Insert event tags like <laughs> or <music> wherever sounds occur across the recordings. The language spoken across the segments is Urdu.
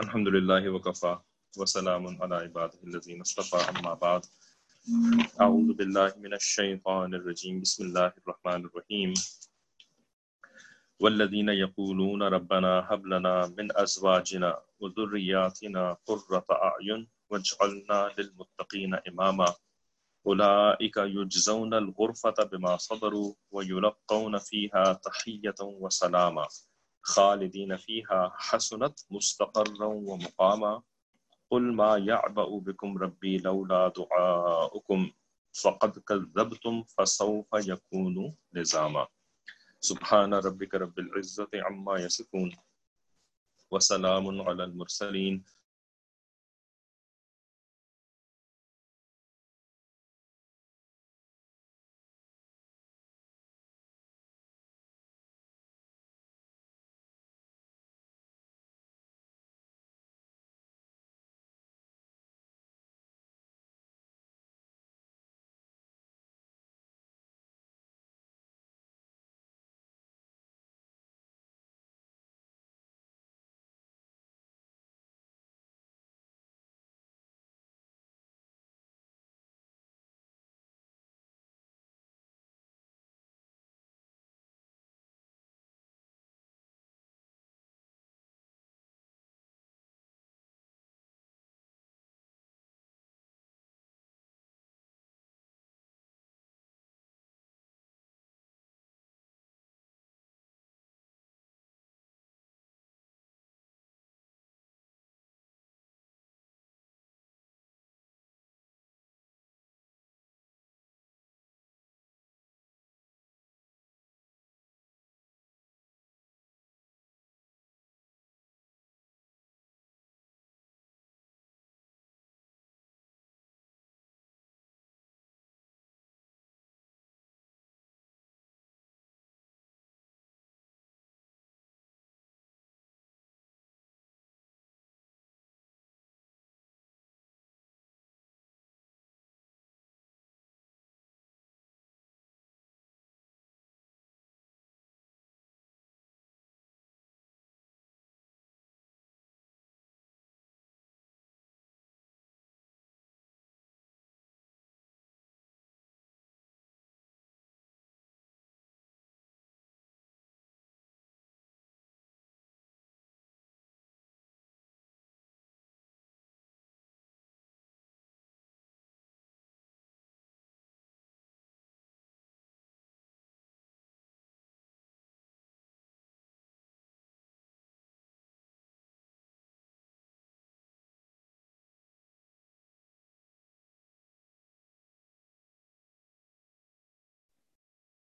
الحمد لله وكفى وسلام على عباده الذين اصطفى أما بعد. أعوذ بالله من الشيطان الرجيم بسم الله الرحمن الرحيم والذين يقولون ربنا هب لنا من أزواجنا وذرياتنا قرة أعين واجعلنا للمتقين إماما. أولئك يجزون الغرفة بما صبروا ويلقون فيها تحية وسلاما خالدين فيها حسنت مستقرا ومقاما. قل ما يعبأ بكم ربي لولا دعاؤكم. فقد كذبتم فسوف يكون لزاما. سبحان ربك رب العزة عما يصفون. وسلام على المرسلين.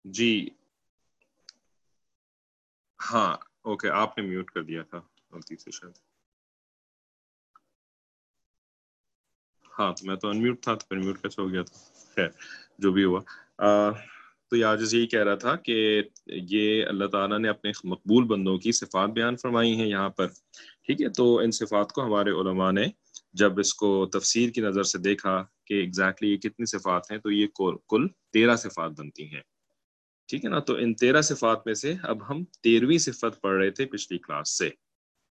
جی۔ ہاں اوکے آپ نے میوٹ کر دیا تھا۔ غلطی سے شاید۔ ہاں تو میں تو انمیوٹ تھا تو پھر میوٹ کیسے ہو گیا تھا؟ خیر، جو بھی ہوا۔ تو یہ آج یہی کہہ رہا تھا کہ یہ اللہ تعالیٰ نے اپنے مقبول بندوں کی صفات بیان فرمائی ہیں یہاں پر۔ ٹھیک ہے، تو ان صفات کو ہمارے علماء نے جب اس کو تفسیر کی نظر سے دیکھا کہ ایگزیکٹلی یہ کتنی صفات ہیں، تو یہ کل تیرہ صفات بنتی ہیں۔ ٹھیک ہے نا؟ تو ان تیرہ صفات میں سے اب ہم تیرہویں صفت پڑھ رہے تھے پچھلی کلاس سے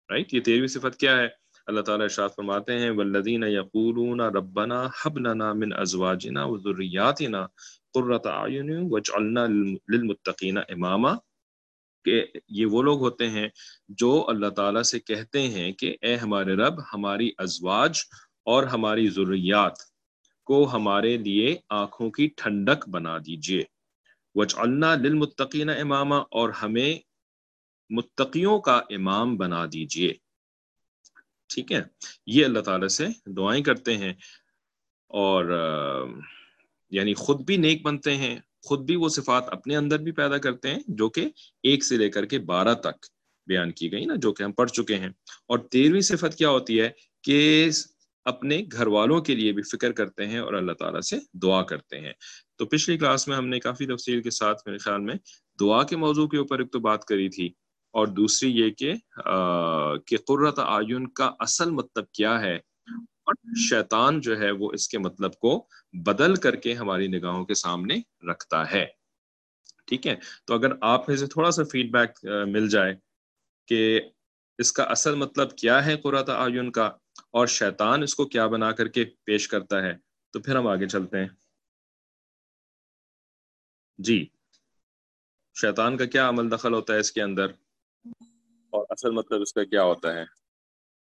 رائٹ یہ تیرہویں صفت کیا ہے؟ اللہ تعالیٰ ارشاد فرماتے ہیں والذین یقولون ربنا حب لنا من ازواجنا وذریاتنا قرۃ اعین واجعلنا للمتقین اماما کہ یہ وہ لوگ ہوتے ہیں جو اللہ تعالیٰ سے کہتے ہیں کہ اے ہمارے رب، ہماری ازواج اور ہماری ضروریات کو ہمارے لیے آنکھوں کی ٹھنڈک بنا دیجیے۔ وجعلنا للمتقین اماما اور ہمیں متقیوں کا امام بنا دیجیے۔ ٹھیک ہے؟ یہ اللہ تعالیٰ سے دعائیں کرتے ہیں اور یعنی خود بھی نیک بنتے ہیں، خود بھی وہ صفات اپنے اندر بھی پیدا کرتے ہیں جو کہ ایک سے لے کر کے بارہ تک بیان کی گئی نا، جو کہ ہم پڑھ چکے ہیں۔ اور تیرہویں صفت کیا ہوتی ہے کہ اپنے گھر والوں کے لیے بھی فکر کرتے ہیں اور اللہ تعالیٰ سے دعا کرتے ہیں۔ تو پچھلی کلاس میں ہم نے کافی تفصیل کے ساتھ میرے خیال میں دعا کے موضوع کے اوپر ایک تو بات کری تھی اور دوسری یہ کہ کہ قرۃ آئین کا اصل مطلب کیا ہے اور شیطان جو ہے وہ اس کے مطلب کو بدل کر کے ہماری نگاہوں کے سامنے رکھتا ہے۔ ٹھیک ہے؟ تو اگر آپ میں سے تھوڑا سا فیڈ بیک مل جائے کہ اس کا اصل مطلب کیا ہے قرۃ آئین کا اور شیطان اس کو کیا بنا کر کے پیش کرتا ہے؟ تو پھر ہم آگے چلتے ہیں۔ جی۔ شیطان کا کیا عمل دخل ہوتا ہے اس کے اندر؟ اور اصل مطلب اس کا کیا ہوتا ہے؟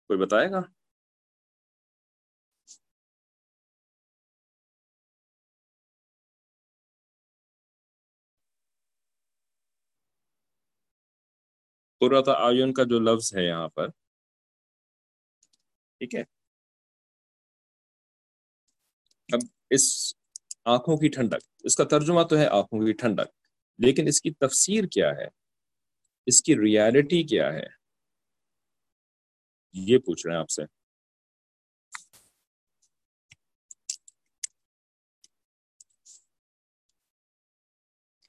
کوئی بتائے گا؟ قرۃ آئین کا جو لفظ ہے یہاں پر۔ ٹھیک ہے۔ اب اس آنکھوں کی ٹھنڈک، اس کا ترجمہ تو ہے آنکھوں کی ٹھنڈک، لیکن اس کی تفسیر کیا ہے؟ اس کی ریالٹی کیا ہے؟ یہ پوچھ رہے ہیں آپ سے۔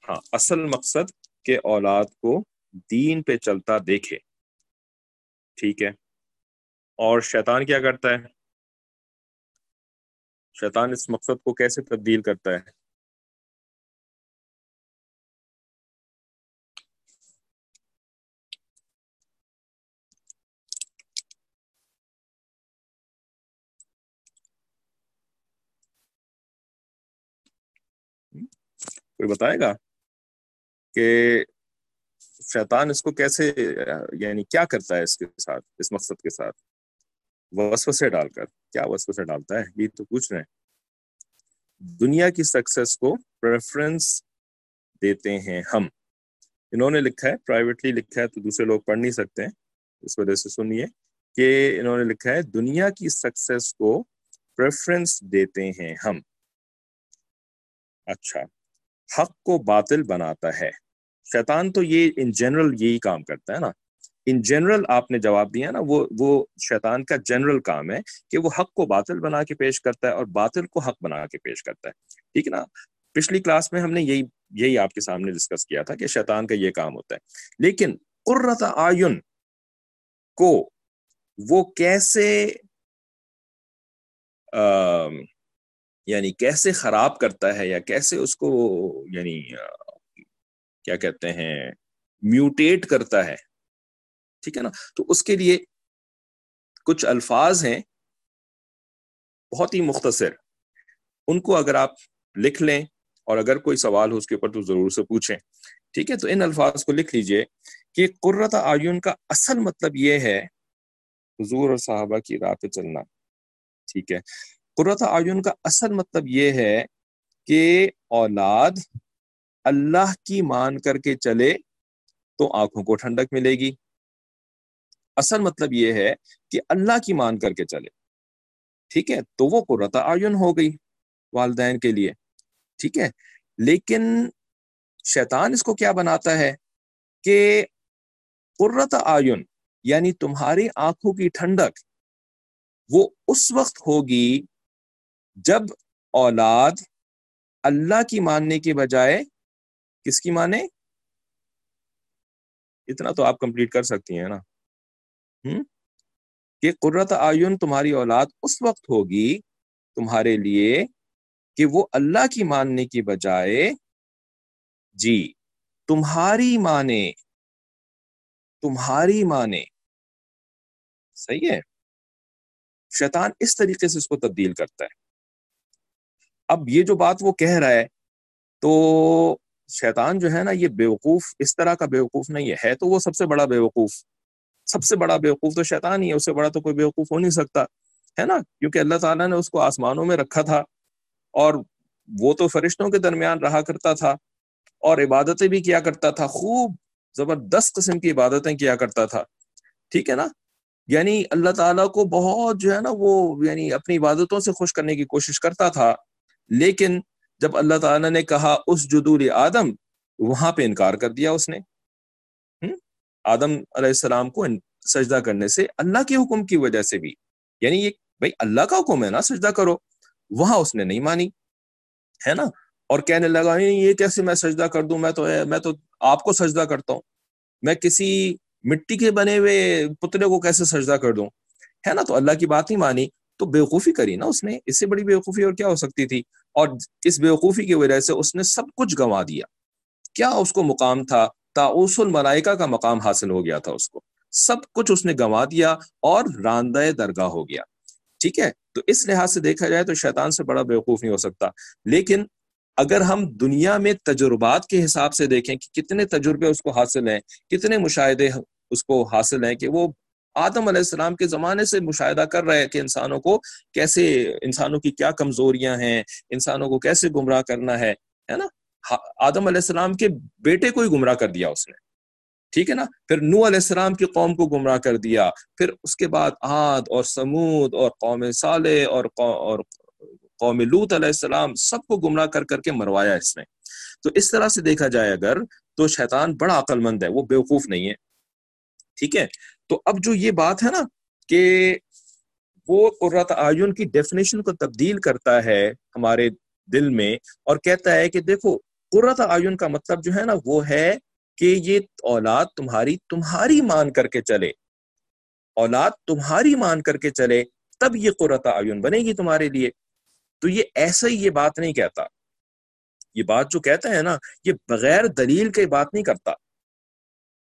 ہاں اصل مقصد کہ اولاد کو دین پہ چلتا دیکھے۔ ٹھیک ہے۔ اور شیطان کیا کرتا ہے؟ شیطان اس مقصد کو کیسے تبدیل کرتا ہے؟ کوئی بتائے گا کہ شیطان اس کو کیسے یعنی کیا کرتا ہے اس کے ساتھ، اس مقصد کے ساتھ؟ وسوسے ڈال کر۔ کیا وسوسے ڈالتا ہے؟ یہ تو پوچھ رہے ہیں۔ دنیا کی سکسیس کو پریفرنس دیتے ہیں ہم۔ انہوں نے لکھا ہے پرائیویٹلی لکھا ہے تو دوسرے لوگ پڑھ نہیں سکتے ہیں۔ اس وجہ سے سنیے کہ انہوں نے لکھا ہے، دنیا کی سکسیس کو پریفرنس دیتے ہیں ہم۔ اچھا۔ حق کو باطل بناتا ہے۔ شیطان تو یہ ان جنرل یہی کام کرتا ہے نا۔ ان جنرل آپ نے جواب دیا نا، وہ وہ شیطان کا جنرل کام ہے کہ وہ حق کو باطل بنا کے پیش کرتا ہے اور باطل کو حق بنا کے پیش کرتا ہے۔ ٹھیک ہے نا؟ پچھلی کلاس میں ہم نے یہی یہی آپ کے سامنے ڈسکس کیا تھا کہ شیطان کا یہ کام ہوتا ہے۔ لیکن قرۃ آئین کو وہ کیسے یعنی کیسے خراب کرتا ہے یا کیسے اس کو یعنی کیا کہتے ہیں میوٹیٹ کرتا ہے۔ ٹھیک ہے نا؟ تو اس کے لیے کچھ الفاظ ہیں بہت ہی مختصر۔ ان کو اگر آپ لکھ لیں اور اگر کوئی سوال ہو اس کے اوپر تو ضرور سے پوچھیں۔ ٹھیک ہے؟ تو ان الفاظ کو لکھ لیجیے کہ قرۃ آئین کا اصل مطلب یہ ہے، حضور اور صحابہ کی راہ پہ چلنا۔ ٹھیک ہے؟ قرۃ آئین کا اصل مطلب یہ ہے کہ اولاد اللہ کی مان کر کے چلے تو آنکھوں کو ٹھنڈک ملے گی۔ اصل مطلب یہ ہے کہ اللہ کی مان کر کے چلے۔ ٹھیک ہے، تو وہ قرۃ آئین ہو گئی والدین کے لیے۔ ٹھیک ہے، لیکن شیطان اس کو کیا بناتا ہے کہ قرۃ آئین یعنی تمہاری آنکھوں کی ٹھنڈک وہ اس وقت ہوگی جب اولاد اللہ کی ماننے کے بجائے کس کی مانے اتنا تو آپ کمپلیٹ کر سکتی ہیں نا۔ کہ قرت آئین تمہاری اولاد اس وقت ہوگی تمہارے لیے کہ وہ اللہ کی ماننے کی بجائے جی تمہاری مانے تمہاری مانے صحیح ہے۔ شیطان اس طریقے سے اس کو تبدیل کرتا ہے۔ اب یہ جو بات وہ کہہ رہا ہے تو شیطان جو ہے نا، یہ بیوقوف اس طرح کا بیوقوف نہیں ہے۔ ہے تو وہ سب سے بڑا بیوقوف۔ سب سے بڑا بیوقوف تو شیطان ہی ہے، اس سے بڑا تو کوئی بیوقوف ہو نہیں سکتا۔ ہے نا؟ کیونکہ اللہ تعالیٰ نے اس کو آسمانوں میں رکھا تھا اور وہ تو فرشتوں کے درمیان رہا کرتا تھا اور عبادتیں بھی کیا کرتا تھا۔ خوب زبردست قسم کی عبادتیں کیا کرتا تھا۔ ٹھیک ہے نا؟ یعنی اللہ تعالیٰ کو بہت جو ہے نا، وہ یعنی اپنی عبادتوں سے خوش کرنے کی کوشش کرتا تھا، لیکن جب اللہ تعالیٰ نے کہا اس جدول آدم، وہاں پہ انکار کر دیا اس نے۔ آدم علیہ السلام کو سجدہ کرنے سے اللہ کے حکم کی وجہ سے بھی۔ یعنی یہ بھائی اللہ کا حکم ہے نا، سجدہ کرو۔ وہاں اس نے نہیں مانی۔ ہے نا؟ اور کہنے لگا یہ کیسے میں سجدہ کر دوں؟ میں تو میں تو آپ کو سجدہ کرتا ہوں۔ میں کسی مٹی کے بنے ہوئے پتلے کو کیسے سجدہ کر دوں؟ ہے نا؟ تو اللہ کی بات ہی مانی۔ تو بےوقوفی کری نا اس نے۔ اس سے بڑی بےوقوفی اور کیا ہو سکتی تھی؟ اور اس بیوقوفی کی وجہ سے اس نے سب کچھ گنوا دیا۔ کیا اس کو مقام تھا؟ تاؤس الملائکہ کا مقام حاصل ہو گیا تھا اس کو۔ سب کچھ اس نے گنوا دیا اور راندہ درگاہ ہو گیا۔ ٹھیک ہے؟ تو اس لحاظ سے دیکھا جائے تو شیطان سے بڑا بیوقوف نہیں ہو سکتا۔ لیکن اگر ہم دنیا میں تجربات کے حساب سے دیکھیں کہ کتنے تجربے اس کو حاصل ہیں، کتنے مشاہدے اس کو حاصل ہیں کہ وہ آدم علیہ السلام کے زمانے سے مشاہدہ کر رہے ہیں کہ انسانوں کو کیسے، انسانوں کی کیا کمزوریاں ہیں، انسانوں کو کیسے گمراہ کرنا ہے نا؟ آدم علیہ السلام کے بیٹے کو ہی گمراہ کر دیا اس نے، ٹھیک ہے نا؟ پھر نو علیہ السلام کی قوم کو گمراہ کر دیا، پھر اس کے بعد آد اور سمود اور قوم صالح اور قوم لوت علیہ السلام سب کو گمراہ کر کر کے مروایا اس نے۔ تو اس طرح سے دیکھا جائے اگر تو شیطان بڑا عقل مند ہے، وہ بیوقوف نہیں ہے، ٹھیک ہے؟ تو اب جو یہ بات ہے نا کہ وہ قرۃ آئین کی ڈیفینیشن کو تبدیل کرتا ہے ہمارے دل میں اور کہتا ہے کہ دیکھو قرۃ آئین کا مطلب جو ہے نا وہ ہے کہ یہ اولاد تمہاری تمہاری مان کر کے چلے۔ اولاد تمہاری مان کر کے چلے، تب یہ قرۃ آئین بنے گی تمہارے لیے۔ تو یہ ایسا ہی یہ بات نہیں کہتا۔ یہ بات جو کہتا ہے نا، یہ بغیر دلیل کے بات نہیں کرتا،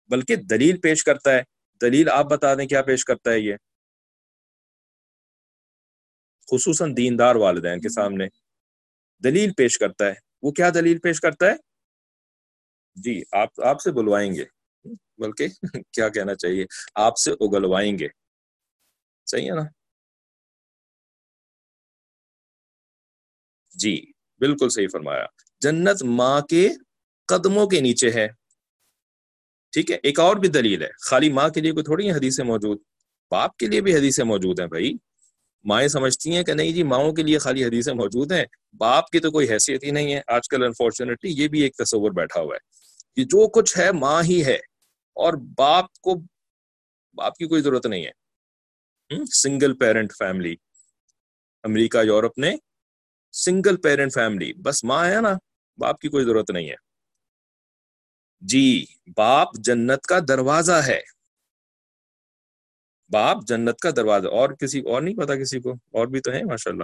بلکہ دلیل پیش کرتا ہے۔ دلیل آپ بتا دیں کیا پیش کرتا ہے یہ؟ خصوصاً دیندار والدین کے سامنے دلیل پیش کرتا ہے۔ وہ کیا دلیل پیش کرتا ہے؟ جی آپ آپ سے بلوائیں گے۔ بلکہ کیا کہنا چاہیے؟ آپ سے اگلوائیں گے۔ صحیح ہے نا؟ جی بالکل صحیح فرمایا۔ جنت ماں کے قدموں کے نیچے ہے۔ ٹھیک ہے، ایک اور بھی دلیل ہے۔ خالی ماں کے لیے کوئی تھوڑی حدیثیں موجود؟ باپ کے لیے بھی حدیثیں موجود ہیں بھائی۔ مائیں سمجھتی ہیں کہ نہیں جی ماؤں کے لیے خالی حدیثیں موجود ہیں۔ باپ کی تو کوئی حیثیت ہی نہیں ہے۔ آج کل انفارچونیٹلی یہ بھی ایک تصور بیٹھا ہوا ہے کہ جو کچھ ہے ماں ہی ہے اور باپ کو باپ کی کوئی ضرورت نہیں ہے۔ سنگل پیرنٹ فیملی امریکہ، یورپ نے سنگل پیرنٹ فیملی بس ماں ہے نا، باپ کی کوئی ضرورت نہیں ہے۔ جی باپ جنت کا دروازہ ہے۔ باپ جنت کا دروازہ، اور کسی، اور نہیں پتا کسی کو؟ اور بھی تو ہے ماشاء اللہ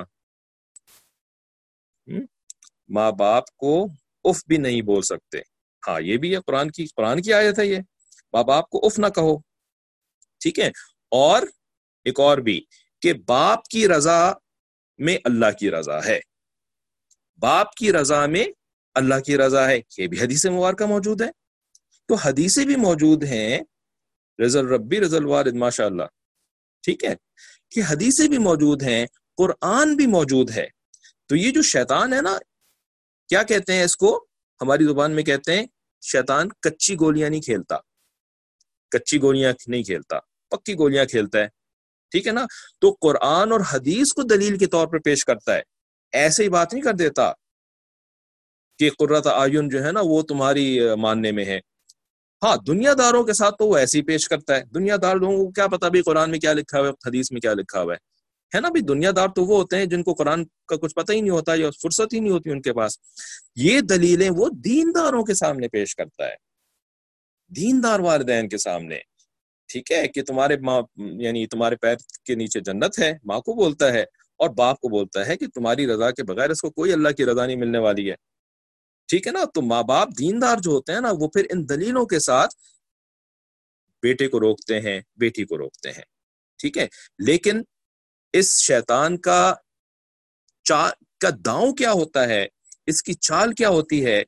ماں باپ کو اف بھی نہیں بول سکتے۔ ہاں یہ بھی ہے، قرآن کی قرآن کی آیت ہے یہ۔ ماں باپ کو اف نہ کہو۔ ٹھیک ہے؟ اور ایک اور بھی، کہ باپ کی رضا میں اللہ کی رضا ہے۔ باپ کی رضا میں اللہ کی رضا ہے۔ یہ بھی حدیث مبارکہ موجود ہے۔ تو حدیثیں بھی موجود ہیں۔ رضل ربی رضل والد ماشاء اللہ ٹھیک ہے کہ حدیثیں بھی موجود ہیں، قرآن بھی موجود ہے۔ تو یہ جو شیطان ہے نا، کیا کہتے ہیں اس کو؟ ہماری زبان میں کہتے ہیں، شیطان کچی گولیاں نہیں کھیلتا۔ کچی گولیاں نہیں کھیلتا، پکی گولیاں کھیلتا ہے۔ ٹھیک ہے نا؟ تو قرآن اور حدیث کو دلیل کے طور پر پیش کرتا ہے۔ ایسے ہی بات نہیں کر دیتا کہ قرۃ آئین جو ہے نا، وہ تمہاری ماننے میں ہے۔ ہاں دنیا داروں کے ساتھ تو وہ ایسے ہی پیش کرتا ہے۔ دنیا دار لوگوں کو کیا پتا بھی قرآن میں کیا لکھا ہوا ہے، حدیث میں کیا لکھا ہوا ہے۔ ہے نا؟ بھی دنیا دار تو وہ ہوتے ہیں جن کو قرآن کا کچھ پتہ ہی نہیں ہوتا یا فرصت ہی نہیں ہوتی ان کے پاس۔ یہ دلیلیں وہ دینداروں کے سامنے پیش کرتا ہے۔ دیندار والدین کے سامنے۔ ٹھیک ہے کہ تمہارے ماں یعنی تمہارے پیر کے نیچے جنت ہے، ماں کو بولتا ہے اور باپ کو بولتا ہے کہ تمہاری رضا کے بغیر اس کو کوئی اللہ کی رضا نہیں ملنے والی ہے۔ ٹھیک ہے نا؟ تو ماں باپ دیندار جو ہوتے ہیں نا، وہ پھر ان دلیلوں کے ساتھ بیٹے کو روکتے ہیں، بیٹی کو روکتے ہیں۔ ٹھیک ہے؟ لیکن اس شیطان کا چال کا داؤں کیا ہوتا ہے؟ اس کی چال کیا ہوتی ہے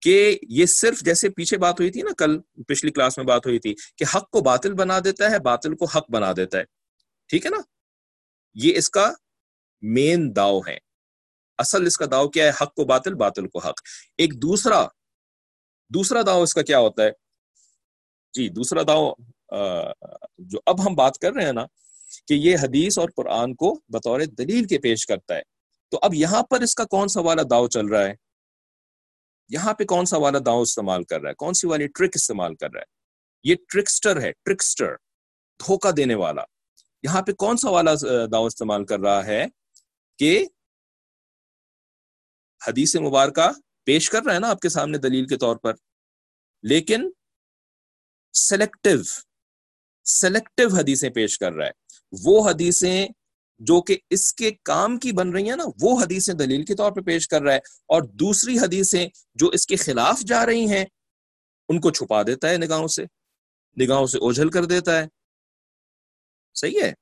کہ یہ صرف جیسے پیچھے بات ہوئی تھی نا، کل پچھلی کلاس میں بات ہوئی تھی کہ حق کو باطل بنا دیتا ہے، باطل کو حق بنا دیتا ہے۔ ٹھیک ہے نا؟ یہ اس کا مین داؤ ہے۔ اصل اس کا داؤ کیا ہے؟ حق کو باطل باطل کو حق۔ ایک دوسرا دوسرا داؤ اس کا کیا ہوتا ہے؟ جی دوسرا داؤ جو اب ہم بات کر رہے ہیں نا کہ یہ حدیث اور قرآن کو بطور دلیل کے پیش کرتا ہے۔ تو اب یہاں پر اس کا کون سا والا داؤ چل رہا ہے؟ یہاں پہ کون سا والا داؤ استعمال کر رہا ہے؟ کون سی والی ٹرک استعمال کر رہا ہے؟ یہ ٹرکسٹر ہے، ٹرکسٹر، دھوکہ دینے والا۔ یہاں پہ کون سا والا داؤ استعمال کر رہا ہے کہ حدیث مبارکہ پیش کر رہا ہے نا آپ کے سامنے دلیل کے طور پر۔ لیکن سلیکٹو سلیکٹو حدیثیں پیش کر رہا ہے۔ وہ حدیثیں جو کہ اس کے کام کی بن رہی ہیں نا، وہ حدیثیں دلیل کے طور پہ پیش کر رہا ہے۔ اور دوسری حدیثیں جو اس کے خلاف جا رہی ہیں، ان کو چھپا دیتا ہے نگاہوں سے۔ نگاہوں سے اوجھل کر دیتا ہے۔ صحیح ہے؟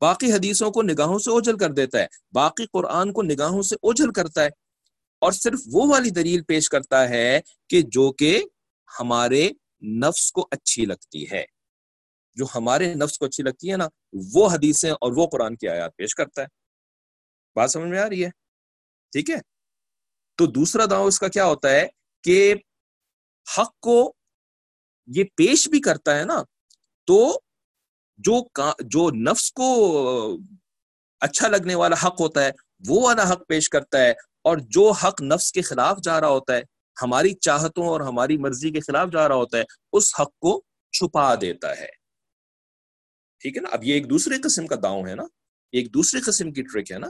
باقی حدیثوں کو نگاہوں سے اوجھل کر دیتا ہے، باقی قرآن کو نگاہوں سے اوجھل کرتا ہے۔ اور صرف وہ والی دلیل پیش کرتا ہے کہ جو کہ ہمارے نفس کو اچھی لگتی ہے۔ جو ہمارے نفس کو اچھی لگتی ہے نا، وہ حدیثیں اور وہ قرآن کی آیات پیش کرتا ہے۔ بات سمجھ میں آ رہی ہے؟ ٹھیک ہے؟ تو دوسرا داؤ اس کا کیا ہوتا ہے کہ حق کو یہ پیش بھی کرتا ہے نا، تو جو جو نفس کو اچھا لگنے والا حق ہوتا ہے، وہ والا حق پیش کرتا ہے، اور جو حق نفس کے خلاف جا رہا ہوتا ہے، ہماری چاہتوں اور ہماری مرضی کے خلاف جا رہا ہوتا ہے، اس حق کو چھپا دیتا ہے۔ ٹھیک ہے نا؟ اب یہ ایک دوسرے قسم کا داؤں ہے نا؟ ایک دوسرے قسم کی ٹرک ہے نا؟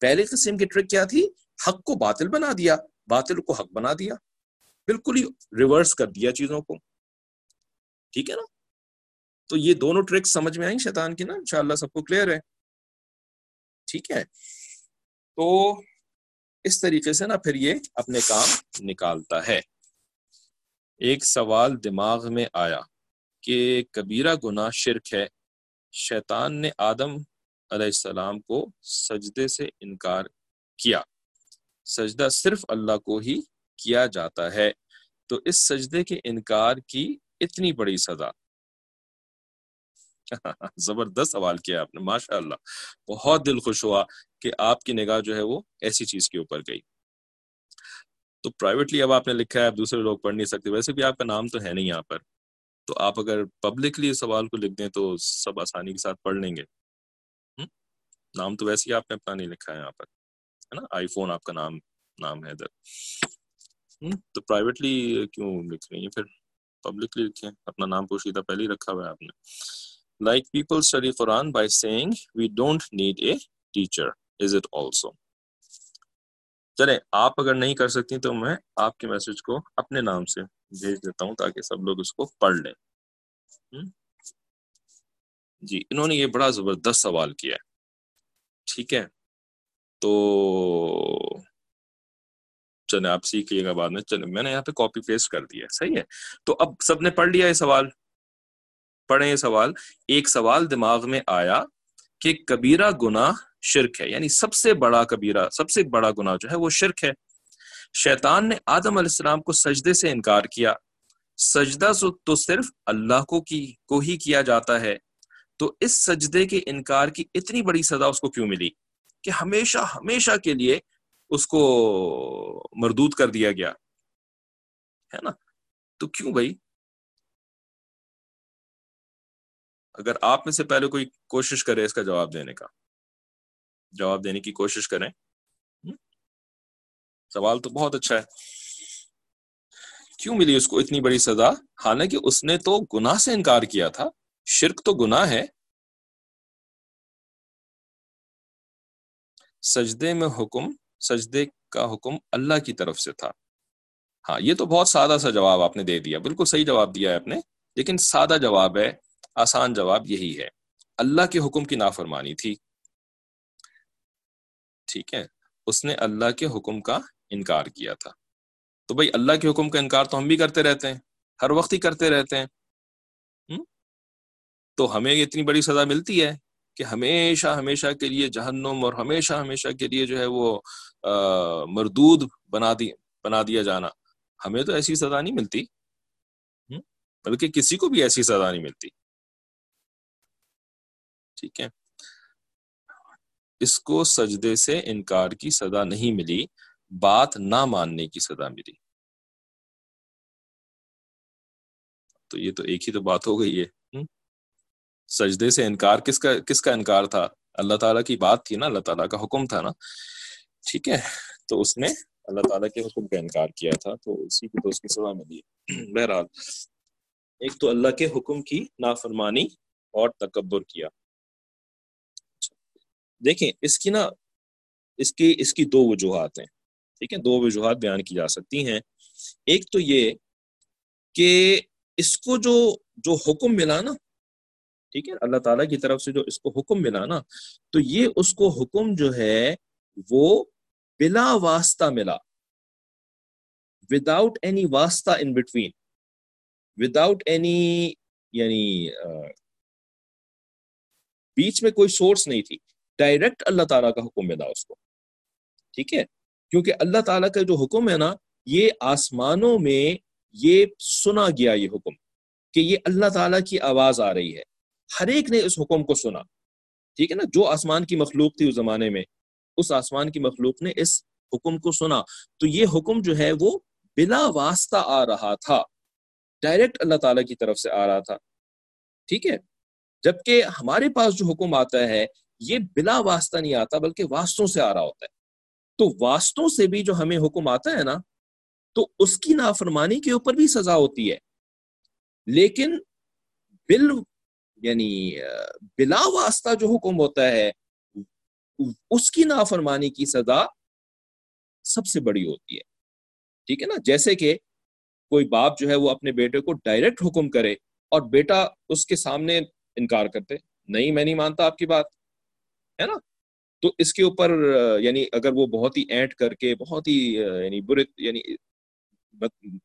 پہلے قسم کی ٹرک کیا تھی؟ حق کو باطل بنا دیا، باطل کو حق بنا دیا۔ بالکل ہی ریورس کر دیا چیزوں کو۔ ٹھیک ہے نا؟ تو یہ دونوں ٹرک سمجھ میں آئی شیطان کی نا؟ انشاءاللہ سب کو کلیئر ہے۔ ٹھیک ہے۔ تو اس طریقے سے نا پھر یہ اپنے کام نکالتا ہے۔ ایک سوال دماغ میں آیا کہ کبیرہ گناہ شرک ہے۔ شیطان نے آدم علیہ السلام کو سجدے سے انکار کیا۔ سجدہ صرف اللہ کو ہی کیا جاتا ہے۔ تو اس سجدے کے انکار کی اتنی بڑی سزا۔ <laughs> زبردست سوال کیا آپ نے ماشاء اللہ بہت دل خوش ہوا کہ آپ کی نگاہ جو ہے وہ ایسی چیز کے اوپر گئی۔ تو پرائیویٹلی اب آپ نے لکھا ہے، اب دوسرے لوگ پڑھ نہیں سکتے، ویسے بھی آپ کا نام تو ہے نہیں یہاں پر۔ تو آپ اگر پبلکلی سوال کو لکھ دیں تو سب آسانی کے ساتھ پڑھ لیں گے۔ نام تو ویسے ہی آپ نے اپنا نہیں لکھا ہے یہاں پر، ہے نا؟ آئی فون آپ کا نام نام ہے ادھر۔ تو پرائیویٹلی کیوں لکھ رہی ہیں؟ پھر پبلکلی لکھیں۔ اپنا نام پوشیدہ پہلے ہی رکھا ہوا ہے آپ نے۔ Like people study Quran by seeing we don't need a teacher is it also چلے آپ اگر نہیں کر سکتی تو میں آپ کے میسج کو اپنے نام سے بھیج دیتا ہوں تاکہ سب لوگ اس کو پڑھ لیں جی انہوں نے یہ بڑا زبردست سوال کیا ہے ٹھیک ہے تو چلے آپ سیکھ لیے گا بعد میں چلے میں نے یہاں پہ کاپی پیسٹ کر دیا صحیح ہے تو اب سب نے پڑھ لیا یہ سوال پڑھیں یہ سوال، ایک سوال دماغ میں آیا کہ کبیرہ گنا شرک ہے یعنی سب سے بڑا کبیرہ، سب سے بڑا گنا جو ہے وہ شرک ہے۔ شیطان نے آدم علیہ السلام کو سجدے سے انکار کیا۔ سجدہ تو صرف اللہ کو کی کو ہی کیا جاتا ہے۔ تو اس سجدے کے انکار کی اتنی بڑی سزا اس کو کیوں ملی؟ کہ ہمیشہ ہمیشہ کے لیے اس کو مردود کر دیا گیا۔ ہے نا؟ تو کیوں بھائی؟ اگر آپ میں سے پہلے کوئی کوشش کرے اس کا جواب دینے کا، جواب دینے کی کوشش کریں۔ سوال تو بہت اچھا ہے۔ کیوں ملی اس کو اتنی بڑی سزا؟ حالانکہ اس نے تو گناہ سے انکار کیا تھا۔ شرک تو گناہ ہے۔ سجدے میں حکم، سجدے کا حکم اللہ کی طرف سے تھا۔ ہاں یہ تو بہت سادہ سا جواب آپ نے دے دیا۔ بالکل صحیح جواب دیا ہے آپ نے، لیکن سادہ جواب ہے۔ آسان جواب یہی ہے۔ اللہ کے حکم کی نافرمانی تھی۔ ٹھیک ہے۔ اس نے اللہ کے حکم کا انکار کیا تھا۔ تو بھائی اللہ کے حکم کا انکار تو ہم بھی کرتے رہتے ہیں۔ ہر وقت ہی کرتے رہتے ہیں۔ تو ہمیں اتنی بڑی سزا ملتی ہے کہ ہمیشہ ہمیشہ کے لیے جہنم اور ہمیشہ ہمیشہ کے لیے جو ہے وہ مردود بنا دی، بنا دیا جانا۔ ہمیں تو ایسی سزا نہیں ملتی۔ بلکہ کسی کو بھی ایسی سزا نہیں ملتی۔ ٹھیک ہے۔ اس کو سجدے سے انکار کی سزا نہیں ملی، بات نہ ماننے کی سزا ملی۔ تو یہ تو ایک ہی تو بات ہو گئی ہے۔ سجدے سے انکار کس کا کس کا انکار تھا؟ اللہ تعالیٰ کی بات تھی نا، اللہ تعالیٰ کا حکم تھا نا۔ ٹھیک ہے، تو اس نے اللہ تعالیٰ کے حکم کا انکار کیا تھا، تو اسی کو تو اس کی سزا ملی بہرحال، ایک تو اللہ کے حکم کی نافرمانی اور تکبر کیا۔ دیکھیں، اس کی نا، اس کی اس کی دو وجوہات ہیں، ٹھیک ہے؟ دو وجوہات بیان کی جا سکتی ہیں۔ ایک تو یہ کہ اس کو جو جو حکم ملا نا، ٹھیک ہے؟ اللہ تعالیٰ کی طرف سے جو اس کو حکم ملا نا، تو یہ اس کو حکم جو ہے، وہ بلا واسطہ ملا۔ وداؤٹ اینی واسطہ ان بٹوین وداؤٹ اینی یعنی بیچ میں کوئی سورس نہیں تھی۔ ڈائریکٹ اللہ تعالیٰ کا حکم ملا اس کو۔ ٹھیک ہے؟ کیونکہ اللہ تعالیٰ کا جو حکم ہے نا، یہ آسمانوں میں یہ سنا گیا یہ حکم کہ یہ اللہ تعالیٰ کی آواز آ رہی ہے۔ ہر ایک نے اس حکم کو سنا۔ ٹھیک ہے نا؟ جو آسمان کی مخلوق تھی اس زمانے میں، اس آسمان کی مخلوق نے اس حکم کو سنا۔ تو یہ حکم جو ہے وہ بلا واسطہ آ رہا تھا۔ ڈائریکٹ اللہ تعالیٰ کی طرف سے آ رہا تھا۔ ٹھیک ہے؟ جبکہ ہمارے پاس جو حکم آتا ہے یہ بلا واسطہ نہیں آتا بلکہ واسطوں سے آ رہا ہوتا ہے۔ تو واسطوں سے بھی جو ہمیں حکم آتا ہے نا، تو اس کی نافرمانی کے اوپر بھی سزا ہوتی ہے۔ لیکن بل یعنی بلا واسطہ جو حکم ہوتا ہے، اس کی نافرمانی کی سزا سب سے بڑی ہوتی ہے۔ ٹھیک ہے نا؟ جیسے کہ کوئی باپ جو ہے وہ اپنے بیٹے کو ڈائریکٹ حکم کرے اور بیٹا اس کے سامنے انکار کرتے۔ نہیں، میں نہیں مانتا آپ کی بات۔ ہے نا؟ تو اس کے اوپر یعنی اگر وہ بہت ہی اینٹ کر کے، بہت ہی یعنی برے یعنی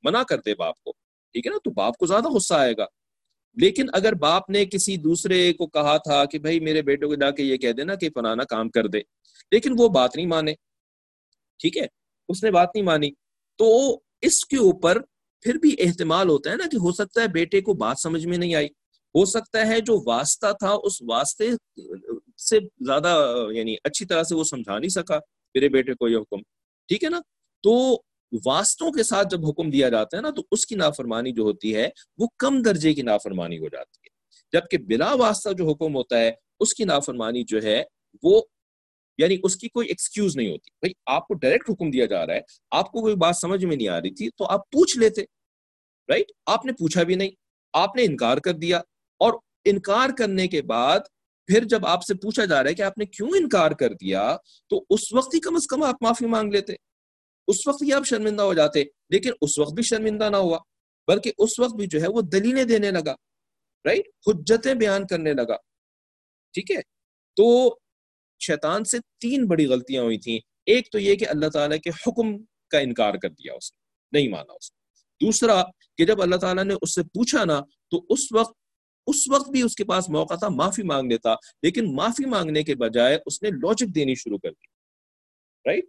منع کرتے باپ کو، ٹھیک ہے نا؟ تو باپ کو زیادہ غصہ آئے گا۔ لیکن اگر باپ نے کسی دوسرے کو کہا تھا کہ بھائی میرے بیٹے کو جا کے یہ کہہ دینا کہ فلانا کام کر دے، لیکن وہ بات نہیں مانے، ٹھیک ہے؟ اس نے بات نہیں مانی۔ تو اس کے اوپر پھر بھی احتمال ہوتا ہے نا کہ ہو سکتا ہے بیٹے کو بات سمجھ میں نہیں آئی۔ ہو سکتا ہے جو واسطہ تھا، اس واسطے سے زیادہ یعنی اچھی طرح سے وہ سمجھا نہیں سکا، میرے بیٹے کو یہ حکم۔ ٹھیک ہے نا؟ تو واسطوں کے ساتھ جب حکم دیا جاتا ہے نا، تو اس کی نافرمانی جو ہوتی ہے، وہ کم درجے کی نافرمانی ہو جاتی ہے۔ جبکہ بلا واسطہ جو حکم ہوتا ہے، اس کی نافرمانی جو ہے، وہ یعنی اس کی کوئی ایکسکیوز نہیں ہوتی۔ بھائی، آپ کو ڈائریکٹ حکم دیا جا رہا ہے، آپ کو کوئی بات سمجھ میں نہیں آ رہی تھی، تو آپ پوچھ لیتے۔ رائٹ آپ نے پوچھا بھی نہیں۔ آپ نے انکار کر دیا۔ اور انکار کرنے کے بعد پھر جب آپ سے پوچھا جا رہا ہے کہ آپ نے کیوں انکار کر دیا، تو اس وقت ہی کم از کم آپ معافی مانگ لیتے۔ اس وقت ہی آپ شرمندہ ہو جاتے، لیکن اس وقت بھی شرمندہ نہ ہوا، بلکہ اس وقت بھی جو ہے وہ دلیلیں دینے لگا رائٹ حجتیں بیان کرنے لگا۔ ٹھیک ہے؟ تو شیطان سے تین بڑی غلطیاں ہوئی تھیں۔ ایک تو یہ کہ اللہ تعالیٰ کے حکم کا انکار کر دیا اس نے، نہیں مانا اس نے۔ دوسرا کہ جب اللہ تعالیٰ نے اس سے پوچھا نا، تو اس وقت اس وقت بھی اس کے پاس موقع تھا، معافی مانگ لیتا لیکن معافی مانگنے کے بجائے اس نے لاجک دینی شروع کر دی۔ رائٹ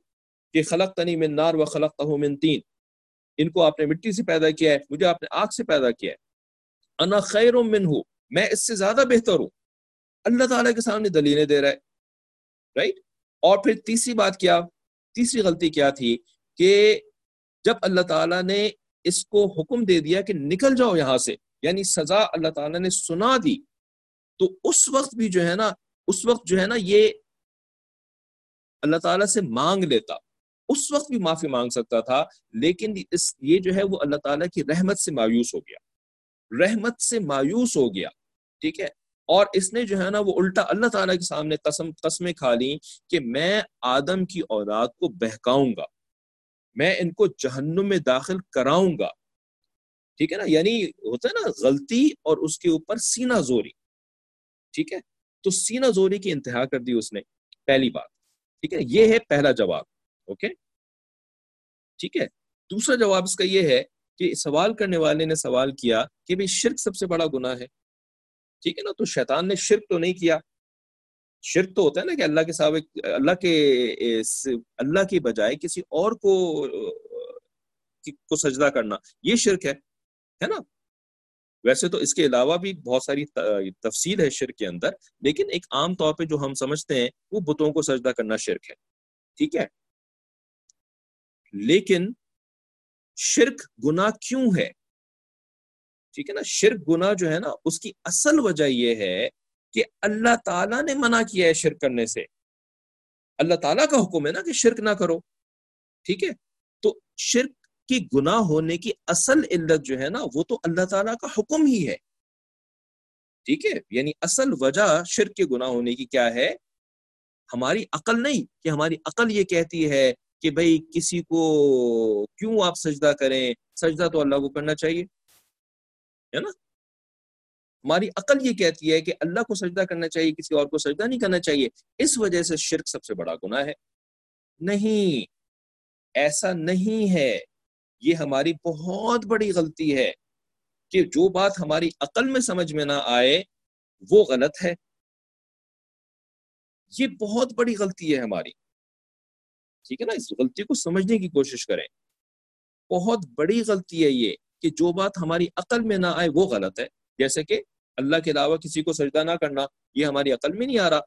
کہ خلق تنی من نار و خلق من تین۔ ان کو آپ نے مٹی سے پیدا کیا ہے، مجھے آپ نے آگ سے پیدا کیا ہے۔ انا خیر من ہوں میں اس سے زیادہ بہتر ہوں۔ اللہ تعالیٰ کے سامنے دلیلیں دے رہا ہے۔ رائٹ اور پھر تیسری بات کیا؟ تیسری غلطی کیا تھی؟ کہ جب اللہ تعالیٰ نے اس کو حکم دے دیا کہ نکل جاؤ یہاں سے یعنی سزا اللہ تعالیٰ نے سنا دی، تو اس وقت بھی جو ہے نا، اس وقت جو ہے نا یہ اللہ تعالیٰ سے مانگ لیتا۔ اس وقت بھی معافی مانگ سکتا تھا، لیکن اس، یہ جو ہے وہ اللہ تعالیٰ کی رحمت سے مایوس ہو گیا۔ رحمت سے مایوس ہو گیا، ٹھیک ہے؟ اور اس نے جو ہے نا وہ الٹا اللہ تعالیٰ کے سامنے قسم، قسمیں کھا لی کہ میں آدم کی اولاد کو بہکاؤں گا، میں ان کو جہنم میں داخل کراؤں گا۔ ٹھیک ہے نا؟ یعنی ہوتا ہے نا غلطی اور اس کے اوپر سینا زوری۔ ٹھیک ہے؟ تو سینا زوری کی انتہا کر دی اس نے، پہلی بات۔ ٹھیک ہے؟ یہ ہے پہلا جواب، اوکے؟ ٹھیک ہے؟ دوسرا جواب اس کا یہ ہے کہ سوال کرنے والے نے سوال کیا کہ بھائی شرک سب سے بڑا گناہ ہے۔ ٹھیک ہے نا؟ تو شیطان نے شرک تو نہیں کیا۔ شرک تو ہوتا ہے نا کہ اللہ کے صاحب اللہ کے اللہ کی بجائے کسی اور کو کو سجدہ کرنا۔ یہ شرک ہے۔ ہے نا؟ ویسے تو اس کے علاوہ بھی بہت ساری تفصیل ہے شرک کے اندر، لیکن ایک عام طور پہ جو ہم سمجھتے ہیں، وہ بتوں کو سجدہ کرنا شرک ہے، ٹھیک ہے؟ لیکن شرک گنا کیوں ہے؟ ٹھیک ہے نا؟ شرک گنا جو ہے نا، اس کی اصل وجہ یہ ہے کہ اللہ تعالیٰ نے منع کیا ہے شرک کرنے سے۔ اللہ تعالیٰ کا حکم ہے نا کہ شرک نہ کرو، ٹھیک ہے؟ تو شرک کی گناہ ہونے کی اصل علت جو ہے نا، وہ تو اللہ تعالیٰ کا حکم ہی ہے۔ ٹھیک ہے؟ یعنی اصل وجہ شرک کے گناہ ہونے کی کیا ہے؟ ہماری عقل نہیں کہ ہماری عقل یہ کہتی ہے کہ بھائی کسی کو کیوں آپ سجدہ کریں؟ سجدہ تو اللہ کو کرنا چاہیے۔ ہے نا؟ ہماری عقل یہ کہتی ہے کہ اللہ کو سجدہ کرنا چاہیے، کسی اور کو سجدہ نہیں کرنا چاہیے۔ اس وجہ سے شرک سب سے بڑا گناہ ہے۔ نہیں، ایسا نہیں ہے۔ یہ ہماری بہت بڑی غلطی ہے کہ جو بات ہماری عقل میں سمجھ میں نہ آئے، وہ غلط ہے۔ یہ بہت بڑی غلطی ہے ہماری۔ ٹھیک ہے نا؟ اس غلطی کو سمجھنے کی کوشش کریں۔ بہت بڑی غلطی ہے یہ کہ جو بات ہماری عقل میں نہ آئے، وہ غلط ہے۔ جیسے کہ اللہ کے علاوہ کسی کو سجدہ نہ کرنا، یہ ہماری عقل میں نہیں آ رہا۔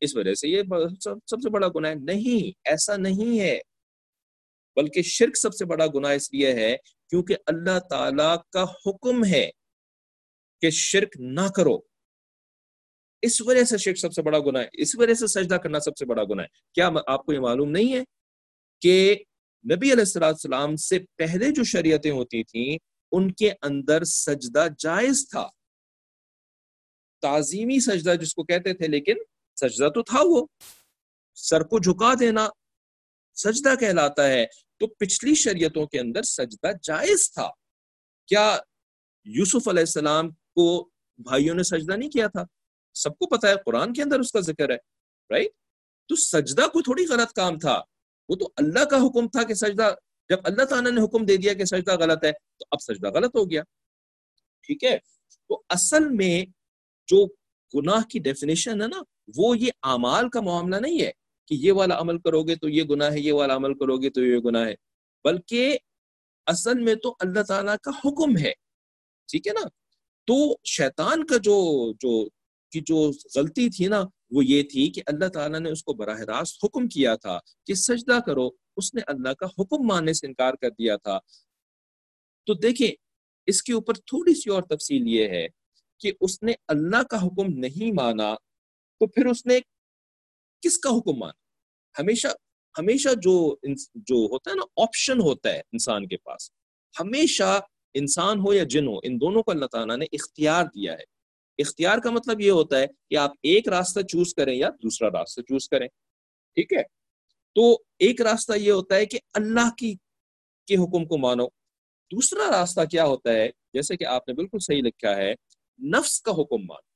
اس وجہ سے یہ سب سے بڑا گناہ ہے۔ نہیں، ایسا نہیں ہے۔ بلکہ شرک سب سے بڑا گناہ اس لیے ہے کیونکہ اللہ تعالی کا حکم ہے کہ شرک نہ کرو۔ اس وجہ سے شرک سب سے بڑا گناہ ہے۔ اس وجہ سے سجدہ کرنا سب سے بڑا گناہ ہے۔ کیا آپ کو یہ معلوم نہیں ہے کہ نبی علیہ السلام سے پہلے جو شریعتیں ہوتی تھیں، ان کے اندر سجدہ جائز تھا۔ تعظیمی سجدہ جس کو کہتے تھے، لیکن سجدہ تو تھا وہ۔ سر کو جھکا دینا۔ سجدہ کہلاتا ہے، تو پچھلی شریعتوں کے اندر سجدہ جائز تھا۔ کیا یوسف علیہ السلام کو بھائیوں نے سجدہ نہیں کیا تھا؟ سب کو پتا ہے، قرآن کے اندر اس کا ذکر ہے رائٹ تو سجدہ کوئی تھوڑی غلط کام تھا۔ وہ تو اللہ کا حکم تھا کہ سجدہ، جب اللہ تعالیٰ نے حکم دے دیا کہ سجدہ غلط ہے، تو اب سجدہ غلط ہو گیا۔ ٹھیک ہے؟ تو اصل میں جو گناہ کی ڈیفینیشن ہے نا، وہ یہ اعمال کا معاملہ نہیں ہے۔ کہ یہ والا عمل کرو گے تو یہ گناہ ہے، یہ والا عمل کرو گے تو یہ گناہ ہے۔ بلکہ اصل میں تو اللہ تعالیٰ کا حکم ہے۔ ٹھیک ہے نا؟ تو شیطان کا جو جو، کی جو غلطی تھی نا، وہ یہ تھی کہ اللہ تعالیٰ نے اس کو براہ راست حکم کیا تھا کہ سجدہ کرو۔ اس نے اللہ کا حکم ماننے سے انکار کر دیا تھا۔ تو دیکھیں، اس کے اوپر تھوڑی سی اور تفصیل یہ ہے کہ اس نے اللہ کا حکم نہیں مانا تو پھر اس نے کس کا حکم مانا؟ ہمیشہ ہمیشہ جو جو ہوتا ہے نا آپشن ہوتا ہے انسان کے پاس، ہمیشہ انسان ہو یا جن ہو، ان دونوں کو اللہ تعالیٰ نے اختیار دیا ہے۔ اختیار کا مطلب یہ ہوتا ہے کہ آپ ایک راستہ چوز کریں یا دوسرا راستہ چوز کریں۔ ٹھیک ہے؟ تو ایک راستہ یہ ہوتا ہے کہ اللہ کی، کے حکم کو مانو۔ دوسرا راستہ کیا ہوتا ہے؟ جیسے کہ آپ نے بالکل صحیح لکھا ہے، نفس کا حکم مانو۔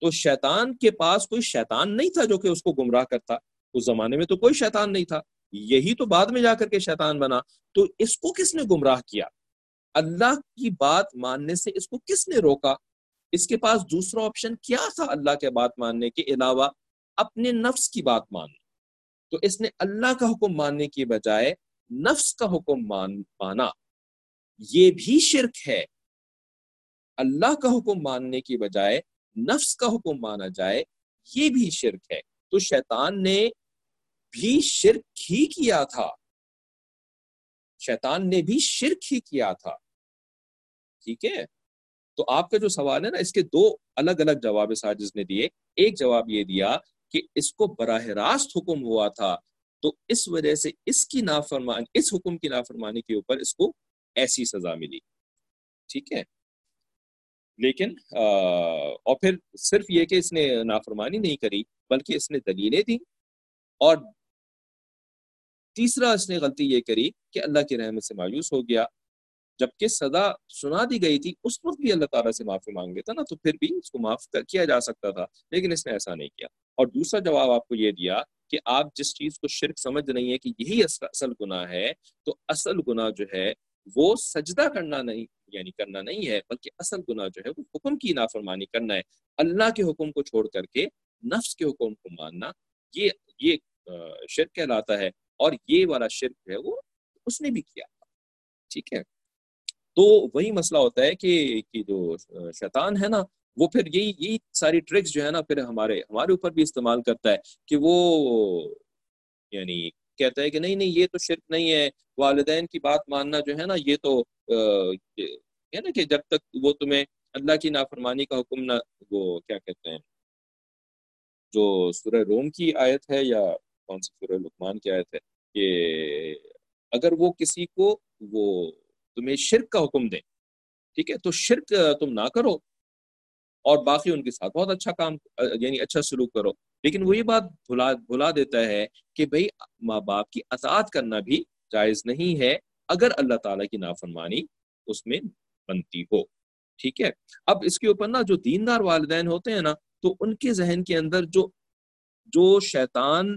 تو شیطان کے پاس کوئی شیطان نہیں تھا جو کہ اس کو گمراہ کرتا۔ اس زمانے میں تو کوئی شیطان نہیں تھا۔ یہی تو بعد میں جا کر کے شیطان بنا۔ تو اس کو کس نے گمراہ کیا؟ اللہ کی بات ماننے سے اس کو کس نے روکا؟ اس کے پاس دوسرا آپشن کیا تھا اللہ کے بات ماننے کے علاوہ؟ اپنے نفس کی بات ماننا۔ تو اس نے اللہ کا حکم ماننے کی بجائے نفس کا حکم مان، مانا۔ یہ بھی شرک ہے۔ اللہ کا حکم ماننے کی بجائے نفس کا حکم مانا جائے، یہ بھی شرک ہے۔ تو شیطان نے بھی شرک ہی کیا تھا۔ شیطان نے بھی شرک ہی کیا تھا۔ ٹھیک ہے؟ تو آپ کا جو سوال ہے نا، اس کے دو الگ الگ جواب ساجز نے دیے۔ ایک جواب یہ دیا کہ اس کو براہ راست حکم ہوا تھا۔ تو اس وجہ سے اس کی نافرمانی اس حکم کی نافرمانی کے اوپر اس کو ایسی سزا ملی۔ ٹھیک ہے؟ لیکن اور پھر صرف یہ کہ اس نے نافرمانی نہیں کری، بلکہ اس نے دلیلیں دی اور تیسرا اس نے غلطی یہ کری کہ اللہ کی رحمت سے مایوس ہو گیا۔ جبکہ سزا سنا دی گئی تھی، اس وقت بھی اللہ تعالیٰ سے معافی مانگ لیتا نا، تو پھر بھی اس کو معاف کیا جا سکتا تھا۔ لیکن اس نے ایسا نہیں کیا۔ اور دوسرا جواب آپ کو یہ دیا کہ آپ جس چیز کو شرک سمجھ رہی ہیں کہ یہی اصل گناہ ہے، تو اصل گناہ جو ہے، وہ سجدہ کرنا نہیں یعنی کرنا نہیں ہے، بلکہ اصل گناہ جو ہے، وہ حکم کی نافرمانی کرنا ہے۔ اللہ کے حکم کو چھوڑ کر کے نفس کے حکم کو ماننا، یہ یہ شرک کہلاتا ہے۔ اور یہ والا شرک جو ہے وہ اس نے بھی کیا۔ ٹھیک ہے۔ تو وہی مسئلہ ہوتا ہے کہ کہ جو شیطان ہے نا، وہ پھر یہی یہی ساری ٹرکس جو ہے نا، پھر ہمارے ہمارے اوپر بھی استعمال کرتا ہے کہ وہ یعنی کہتا ہے کہ نہیں نہیں، یہ تو شرک نہیں ہے۔ والدین کی بات ماننا جو ہے نا، یہ تو ہے نا کہ جب تک وہ تمہیں اللہ کی نافرمانی کا حکم نہ، وہ کیا کہتے ہیں، جو سورہ روم کی آیت ہے یا کون سی سورہ لکمان کی آیت ہے کہ اگر وہ کسی کو وہ تمہیں شرک کا حکم دیں، ٹھیک ہے، تو شرک تم نہ کرو اور باقی ان کے ساتھ بہت اچھا کام یعنی اچھا سلوک کرو۔ لیکن وہ یہ بات بھلا بھلا دیتا ہے کہ بھائی ماں باپ کی اطاعت کرنا بھی جائز نہیں ہے اگر اللہ تعالیٰ کی نافرمانی اس میں بنتی ہو۔ ٹھیک ہے، اب اس کے اوپر نا جو دیندار والدین ہوتے ہیں نا، تو ان کے ذہن کے اندر جو جو شیطان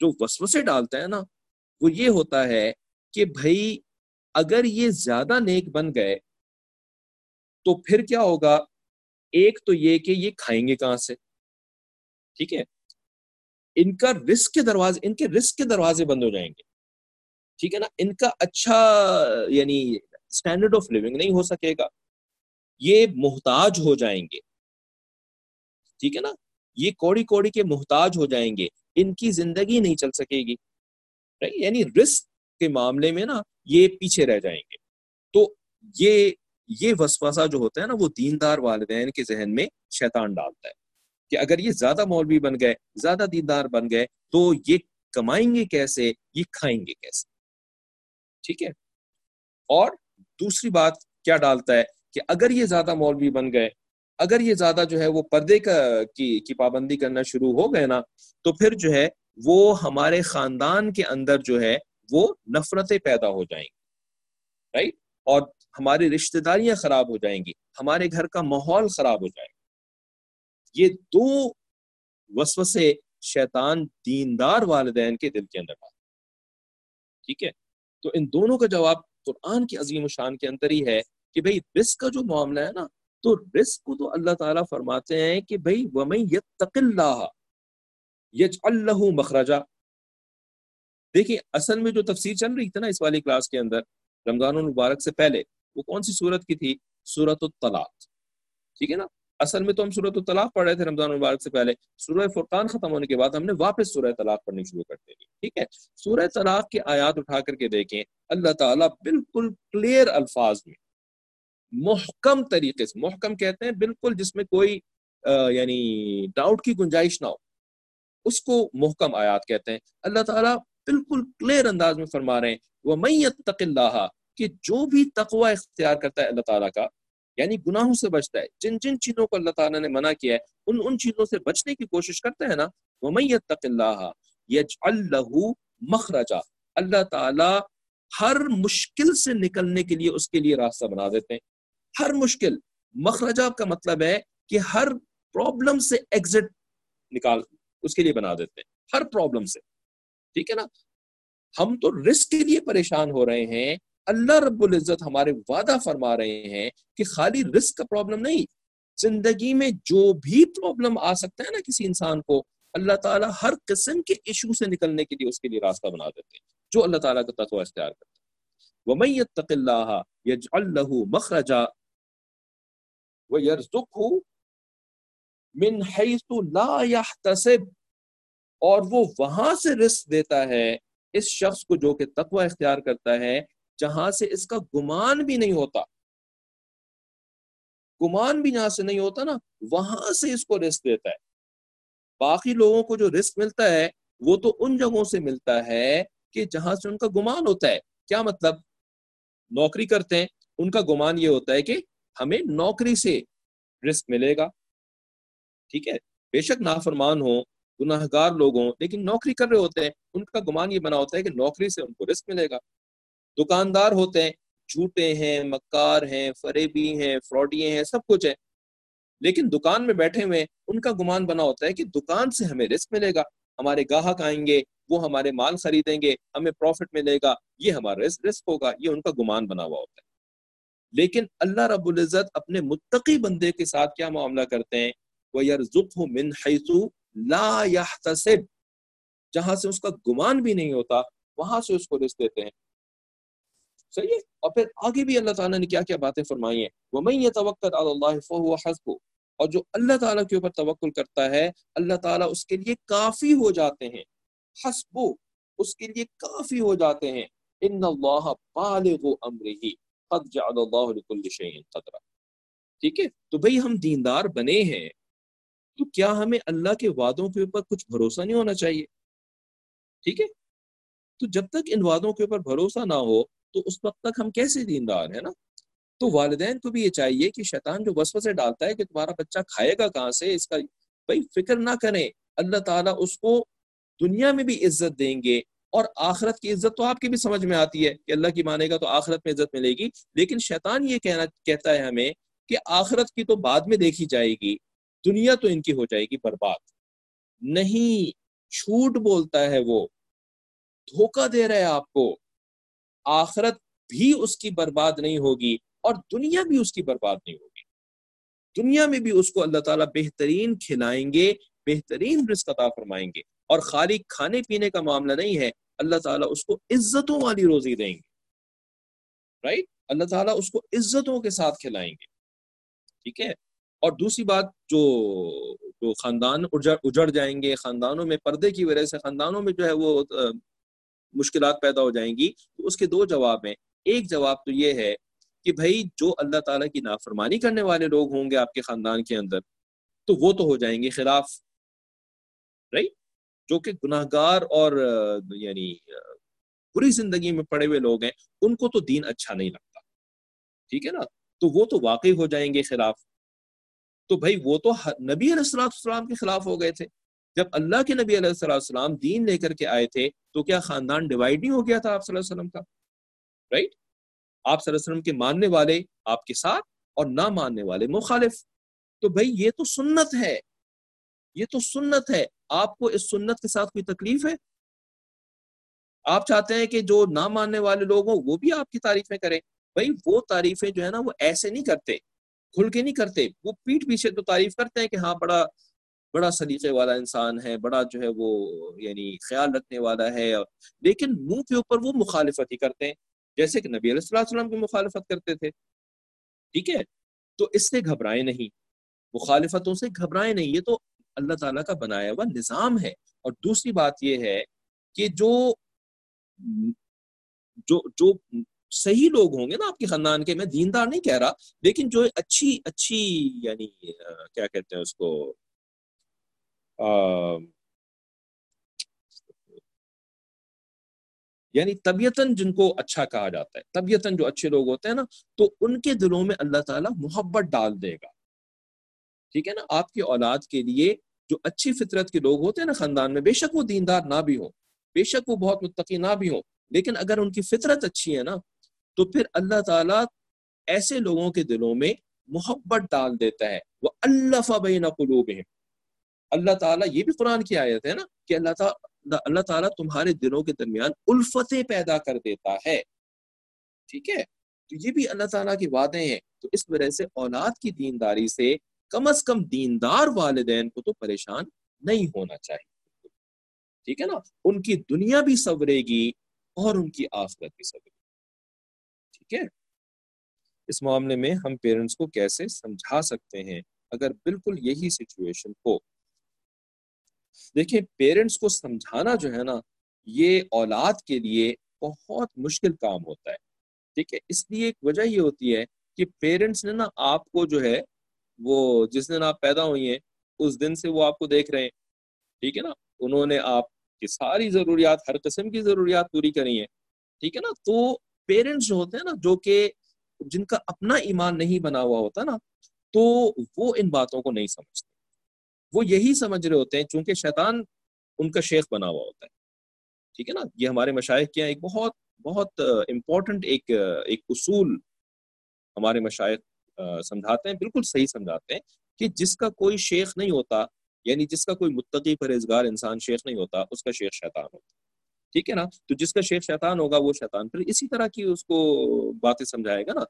جو وسوسے ڈالتا ہے نا، وہ یہ ہوتا ہے کہ بھائی اگر یہ زیادہ نیک بن گئے تو پھر کیا ہوگا؟ ایک تو یہ کہ یہ کھائیں گے کہاں سے؟ ٹھیک ہے؟ ان کا رسک کے دروازے، ان کے رسک کے دروازے بند ہو جائیں گے۔ ٹھیک ہے نا؟ ان کا اچھا یعنی اسٹینڈرڈ آف لیونگ نہیں ہو سکے گا۔ یہ محتاج ہو جائیں گے۔ ٹھیک ہے نا؟ یہ کوڑی کوڑی کے محتاج ہو جائیں گے۔ ان کی زندگی نہیں چل سکے گی۔ یعنی رسک کے معاملے میں نا یہ پیچھے رہ جائیں گے۔ تو یہ یہ وسوسہ جو ہوتا ہے نا وہ دیندار والدین کے ذہن میں شیطان ڈالتا ہے کہ اگر یہ زیادہ مولوی بن گئے، زیادہ دیندار بن گئے تو یہ کمائیں گے کیسے؟ یہ کھائیں گے کیسے؟ ٹھیک ہے؟ اور دوسری بات کیا ڈالتا ہے کہ اگر یہ زیادہ مولوی بن گئے اگر یہ زیادہ جو ہے وہ پردے کا کی, کی پابندی کرنا شروع ہو گئے نا تو پھر جو ہے وہ ہمارے خاندان کے اندر جو ہے وہ نفرتیں پیدا ہو جائیں گی رائٹ اور ہماری رشتہ داریاں خراب ہو جائیں گی ہمارے گھر کا ماحول خراب ہو جائے گا۔ یہ دو وسوسے شیطان دیندار والدین کے دل کے اندر آتے ٹھیک ہے؟ تو ان دونوں کا جواب قرآن کی عظیم شان کے اندر ہی ہے کہ بھئی رزق کا جو معاملہ ہے نا تو رزق کو تو اللہ تعالیٰ فرماتے ہیں کہ بھئی وَمَن يَتَّقِ اللَّهَ يَجْعَلْ لَهُ مَخْرَجًا۔ دیکھیں، اصل میں جو تفسیر چل رہی تھی نا اس والی کلاس کے اندر، رمضان المبارک سے پہلے، وہ کون سی صورت کی تھی؟ صورت الطلاق۔ ٹھیک ہے نا؟ اصل میں تو ہم صورت الطلاق پڑھ رہے تھے رمضان المبارک سے پہلے۔ سورہ فرقان ختم ہونے کے بعد ہم نے واپس سورہ طلاق پڑھنی شروع کر دی۔ ٹھیک ہے؟ سورہ طلاق کی آیات اٹھا کر کے دیکھیں، اللہ تعالیٰ بالکل کلیئر الفاظ میں محکم طریقے سے، محکم کہتے ہیں بالکل جس میں کوئی یعنی ڈاؤٹ کی گنجائش نہ ہو۔ اس کو محکم آیات کہتے ہیں۔ اللہ تعالیٰ بالکل کلیئر انداز میں فرما رہے ہیں۔ وہ میت اللہ، کہ جو بھی تقوی اختیار کرتا ہے اللہ تعالیٰ کا یعنی گناہوں سے بچتا ہے۔ جن جن چیزوں کو اللہ تعالیٰ نے منع کیا ہے، ان ان چیزوں سے بچنے کی کوشش کرتا ہے نا، وہ میت اللہ یج اللہ مخرجا۔ اللہ تعالیٰ ہر مشکل سے نکلنے کے لیے اس کے لیے راستہ بنا دیتے ہیں۔ ہر مشکل، مخرجہ کا مطلب ہے کہ ہر پرابلم سے ایگزٹ نکال، اس کے لیے بنا دیتے ہیں، ہر پرابلم سے۔ ٹھیک ہے نا؟ ہم تو رسک کے لیے پریشان ہو رہے ہیں۔ اللہ رب العزت ہمارے وعدہ فرما رہے ہیں کہ خالی رسک کا پرابلم نہیں، زندگی میں جو بھی پرابلم آ سکتا ہے نا کسی انسان کو، اللہ تعالیٰ ہر قسم کے ایشو سے نکلنے کے لیے اس کے لیے راستہ بنا دیتے ہیں، جو اللہ تعالیٰ کا تقوی اختیار کرتا ہے۔ وَمَن يَتَّقِ اللَّهَ يَجْعَلْ لَهُ مَخْرَجًا وَيَرْزُقْهُ مِنْ حَيْثُ لَا يَحْتَسِبْ۔ اور وہ وہاں سے رزق دیتا ہے اس شخص کو جو کہ تقوی اختیار کرتا ہے، جہاں سے اس کا گمان بھی نہیں ہوتا۔ گمان بھی جہاں سے نہیں ہوتا نا، وہاں سے اس کو رسک دیتا ہے۔ باقی لوگوں کو جو رسک ملتا ہے، وہ تو ان جگہوں سے ملتا ہے کہ جہاں سے ان کا گمان ہوتا ہے۔ کیا مطلب؟ نوکری کرتے ہیں، ان کا گمان یہ ہوتا ہے کہ ہمیں نوکری سے رسک ملے گا۔ ٹھیک ہے؟ بے شک نافرمان ہو گناہ گار لوگ ہوں لیکن نوکری کر رہے ہوتے ہیں۔ ان کا گمان یہ بنا ہوتا ہے کہ نوکری سے ان کو رسک ملے گا۔ دکاندار ہوتے ہیں، جھوٹے ہیں، مکار ہیں، فریبی ہیں، فراڈیے ہیں، سب کچھ ہے لیکن دکان میں بیٹھے ہوئے ان کا گمان بنا ہوتا ہے کہ دکان سے ہمیں رسک ملے گا۔ ہمارے گاہک آئیں گے، وہ ہمارے مال خریدیں گے، ہمیں پروفٹ ملے گا۔ یہ ہمارا رسک ہوگا۔ یہ ان کا گمان بنا ہوا ہوتا ہے۔ لیکن اللہ رب العزت اپنے متقی بندے کے ساتھ کیا معاملہ کرتے ہیں؟ وہ یار من حیثو لا يحتسب۔ جہاں سے اس کا گمان بھی نہیں ہوتا، وہاں سے اس کو رسک دیتے ہیں۔ صحیح ہے؟ اور پھر آگے بھی اللہ تعالیٰ نے کیا کیا باتیں فرمائی ہیں؟ وَمَن يَتَوَكَّدْ عَلَى اللَّهِ فَهُوَ حَسْبُ اور جو اللہ تعالیٰ کے اوپر توکل کرتا ہے، اللہ تعالیٰ اس کے لیے کافی ہو جاتے ہیں۔ حسبو اس کے لیے کافی ہو جاتے ہیں۔ ان اللہ بالغ امرہ قد جعل اللہ لكل شيء قدرا۔ ٹھیک ہے؟ تو بھئی ہم دیندار بنے ہیں، تو کیا ہمیں اللہ کے وعدوں کے اوپر کچھ بھروسہ نہیں ہونا چاہیے؟ ٹھیک ہے؟ تو جب تک ان وعدوں کے اوپر بھروسہ نہ ہو، تو اس وقت تک ہم کیسے دیندار ہیں نا؟ تو والدین کو بھی یہ چاہیے کہ شیطان جو وسو سے ڈالتا ہے کہ تمہارا بچہ کھائے گا کہاں سے، اس کا بھائی فکر نہ کریں۔ اللہ تعالیٰ اس کو دنیا میں بھی عزت دیں گے اور آخرت کی عزت تو آپ کی بھی سمجھ میں آتی ہے کہ اللہ کی مانے گا تو آخرت میں عزت ملے گی، لیکن شیطان یہ کہنا، کہتا ہے ہمیں کہ آخرت کی تو بعد میں دیکھی جائے گی، دنیا تو ان کی ہو جائے گی برباد۔ نہیں چھوٹ بولتا ہے وہ، دھوکہ دے رہے آپ کو۔ آخرت بھی اس کی برباد نہیں ہوگی اور دنیا بھی اس کی برباد نہیں ہوگی۔ دنیا میں بھی اس کو اللہ تعالیٰ بہترین کھلائیں گے، بہترین رزق عطا فرمائیں گے۔ اور خالی کھانے پینے کا معاملہ نہیں ہے اللہ تعالیٰ اس کو عزتوں والی روزی دیں گے۔ رائٹ اللہ تعالیٰ اس کو عزتوں کے ساتھ کھلائیں گے۔ ٹھیک ہے؟ اور دوسری بات، جو جو خاندان اجڑ اجڑ جائیں گے، خاندانوں میں پردے کی وجہ سے خاندانوں میں جو ہے وہ مشکلات پیدا ہو جائیں گی۔ تو اس کے دو جواب ہیں۔ ایک جواب تو یہ ہے کہ بھائی، جو اللہ تعالیٰ کی نافرمانی کرنے والے لوگ ہوں گے آپ کے خاندان کے اندر، تو وہ تو ہو جائیں گے خلاف۔ رائٹ جو کہ گناہ گار اور یعنی بری زندگی میں پڑے ہوئے لوگ ہیں، ان کو تو دین اچھا نہیں لگتا۔ ٹھیک ہے نا؟ تو وہ تو واقعی ہو جائیں گے خلاف۔ تو بھائی وہ تو نبی علیہ السلام السلام کے خلاف ہو گئے تھے۔ جب اللہ کے نبی علیہ السلام دین لے کر کے آئے تھے، تو کیا خاندان ڈیوائڈ نہیں ہو گیا تھا آپ صلی اللہ علیہ وسلم کا؟ رائٹ؟ آپ صلی اللہ علیہ وسلم کے ماننے والے آپ کے ساتھ اور نہ ماننے والے مخالف۔ تو بھائی یہ تو سنت ہے۔ یہ تو سنت ہے۔ آپ کو اس سنت کے ساتھ کوئی تکلیف ہے؟ آپ چاہتے ہیں کہ جو نہ ماننے والے لوگ ہوں، وہ بھی آپ کی تعریفیں کریں۔ بھائی، وہ تعریفیں جو ہے نا، وہ ایسے نہیں کرتے، کھل کے نہیں کرتے۔ وہ پیٹ پیچھے تو تعریف کرتے ہیں کہ ہاں بڑا بڑا سلیقے والا انسان ہے، بڑا جو ہے وہ یعنی خیال رکھنے والا ہے۔ لیکن منہ کے اوپر وہ مخالفت ہی کرتے ہیں، جیسے کہ نبی علیہ السلام کی مخالفت کرتے تھے۔ ٹھیک ہے؟ تو اس سے گھبرائے نہیں، مخالفتوں سے گھبرائے نہیں۔ یہ تو اللہ تعالیٰ کا بنایا ہوا نظام ہے۔ اور دوسری بات یہ ہے کہ جو جو جو صحیح لوگ ہوں گے نا آپ کے خاندان کے، میں دیندار نہیں کہہ رہا، لیکن جو اچھی اچھی یعنی کیا کہتے ہیں اس کو؟ یعنی طبیعتاً جن کو اچھا کہا جاتا ہے، طبیعتاً جو اچھے لوگ ہوتے ہیں نا، تو ان کے دلوں میں اللہ تعالیٰ محبت ڈال دے گا۔ ٹھیک ہے نا؟ آپ کی اولاد کے لیے جو اچھی فطرت کے لوگ ہوتے ہیں نا خاندان میں، بے شک وہ دیندار نہ بھی ہو بے شک وہ بہت متقی نہ بھی ہو لیکن اگر ان کی فطرت اچھی ہے نا، تو پھر اللہ تعالیٰ ایسے لوگوں کے دلوں میں محبت ڈال دیتا ہے۔ وہ اللہ بین قلوب اللہ تعالیٰ، یہ بھی قرآن کی آیت ہے نا کہ اللہ تعالیٰ اللہ تعالیٰ تمہارے دلوں کے درمیان الفتیں پیدا کر دیتا ہے۔ ٹھیک ہے؟ تو یہ بھی اللہ تعالیٰ کی وعدے ہیں۔ تو اس وجہ سے اولاد کی دینداری سے کم از کم دیندار والدین کو تو پریشان نہیں ہونا چاہیے۔ ٹھیک ہے نا؟ ان کی دنیا بھی سورے گی اور ان کی آخرت بھی سورے گی۔ ٹھیک ہے؟ اس معاملے میں ہم پیرنٹس کو کیسے سمجھا سکتے ہیں اگر بالکل یہی سچویشن ہو؟ دیکھیں پیرنٹس کو سمجھانا جو ہے نا، یہ اولاد کے لیے بہت مشکل کام ہوتا ہے۔ ٹھیک ہے؟ اس لیے ایک وجہ یہ ہوتی ہے کہ پیرنٹس نے نا آپ کو جو ہے وہ جس دن آپ پیدا ہوئی ہیں، اس دن سے وہ آپ کو دیکھ رہے ہیں۔ ٹھیک ہے نا؟ انہوں نے آپ کی ساری ضروریات، ہر قسم کی ضروریات پوری کری ہیں۔ ٹھیک ہے نا؟ تو پیرنٹس جو ہوتے ہیں نا، جو کہ جن کا اپنا ایمان نہیں بنا ہوا ہوتا نا، تو وہ ان باتوں کو نہیں سمجھتے۔ وہ یہی سمجھ رہے ہوتے ہیں چونکہ شیطان ان کا شیخ بنا ہوا ہوتا ہے۔ ٹھیک ہے نا؟ یہ ہمارے مشائق کیا ایک بہت بہت امپورٹنٹ ایک ایک اصول ہمارے مشائق سمجھاتے ہیں، بالکل صحیح سمجھاتے ہیں کہ جس کا کوئی شیخ نہیں ہوتا یعنی جس کا کوئی متقی پرہیزگار انسان شیخ نہیں ہوتا، اس کا شیخ شیطان ہوتا ٹھیک ہے نا؟ تو جس کا شیخ شیطان ہوگا، وہ شیطان۔ پھر اسی طرح کی اس کو باتیں سمجھائے گا نا؟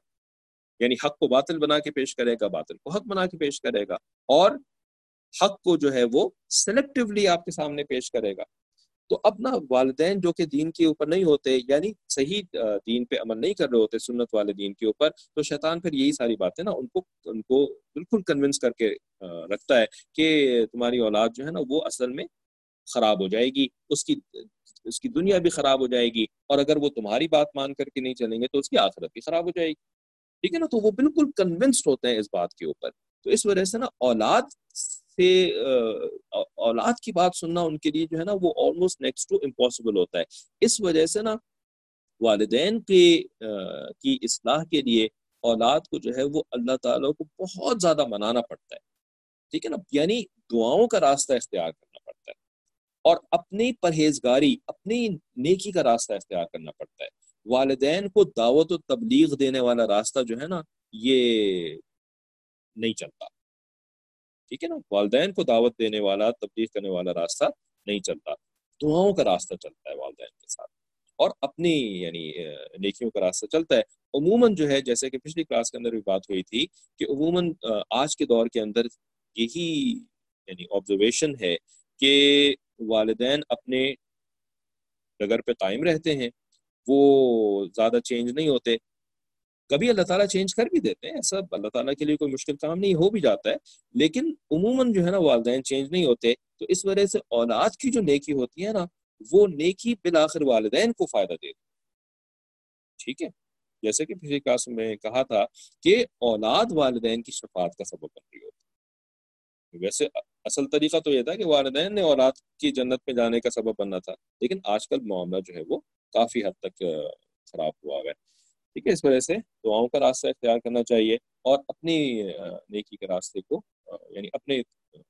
یعنی حق کو باطل بنا کے پیش کرے گا، باطل کو حق بنا کے پیش کرے گا، اور حق کو جو ہے وہ سلیکٹولی آپ کے سامنے پیش کرے گا۔ تو اپنا والدین جو کہ دین کے اوپر نہیں ہوتے یعنی صحیح دین پہ عمل نہیں کر رہے ہوتے، سنت والے دین کے اوپر، تو شیطان پھر یہی ساری باتیں نا، ان کو ان کو بالکل کنونس کر کے رکھتا ہے کہ تمہاری اولاد جو ہے نا، وہ اصل میں خراب ہو جائے گی، اس کی اس کی دنیا بھی خراب ہو جائے گی، اور اگر وہ تمہاری بات مان کر کے نہیں چلیں گے تو اس کی آخرت بھی خراب ہو جائے گی۔ ٹھیک ہے نا؟ تو وہ بالکل کنونسڈ ہوتے ہیں اس بات کے اوپر۔ تو اس وجہ سے نا، اولاد سے اولاد کی بات سننا ان کے لیے جو ہے نا وہ آلموسٹ نیکسٹ ٹو امپاسبل ہوتا ہے۔ اس وجہ سے نا والدین کے کی اصلاح کے لیے اولاد کو جو ہے وہ اللہ تعالیٰ کو بہت زیادہ منانا پڑتا ہے۔ ٹھیک ہے نا؟ یعنی دعاؤں کا راستہ اختیار کرنا پڑتا ہے۔ اور اپنی پرہیزگاری، اپنی نیکی کا راستہ اختیار کرنا پڑتا ہے۔ والدین کو دعوت و تبلیغ دینے والا راستہ جو ہے نا یہ نہیں چلتا۔ ٹھیک ہے نا؟ والدین کو دعوت دینے والا، تبلیغ کرنے والا راستہ نہیں چلتا۔ دعاؤں کا راستہ چلتا ہے والدین کے ساتھ۔ اور اپنی یعنی نیکیوں کا راستہ چلتا ہے۔ عموماً جو ہے، جیسے کہ پچھلی کلاس کے اندر بھی بات ہوئی تھی کہ عموماً آج کے دور کے اندر یہی یعنی آبزرویشن ہے کہ والدین اپنے ڈگر پہ قائم رہتے ہیں۔ وہ زیادہ چینج نہیں ہوتے۔ کبھی اللہ تعالیٰ چینج کر بھی دیتے ہیں، ایسا اللہ تعالیٰ کے لیے کوئی مشکل کام نہیں، ہو بھی جاتا ہے۔ لیکن عموماً جو ہے نا، والدین چینج نہیں ہوتے۔ تو اس وجہ سے اولاد کی جو نیکی ہوتی ہے نا، وہ نیکی بالآخر والدین کو فائدہ دیتی ٹھیک ہے؟ جیسے کہ پچھلی کلاس میں کہا تھا کہ اولاد والدین کی شفاعت کا سبب بن رہی ہوتی ویسے اصل طریقہ تو یہ تھا کہ والدین نے اولاد کی جنت میں جانے کا سبب بننا تھا، لیکن آج کل معاملہ جو ہے وہ کافی حد تک خراب ہوا ہے۔ ٹھیک ہے، اس وجہ سے دعاؤں کا راستہ اختیار کرنا چاہیے اور اپنی نیکی کے راستے کو یعنی اپنے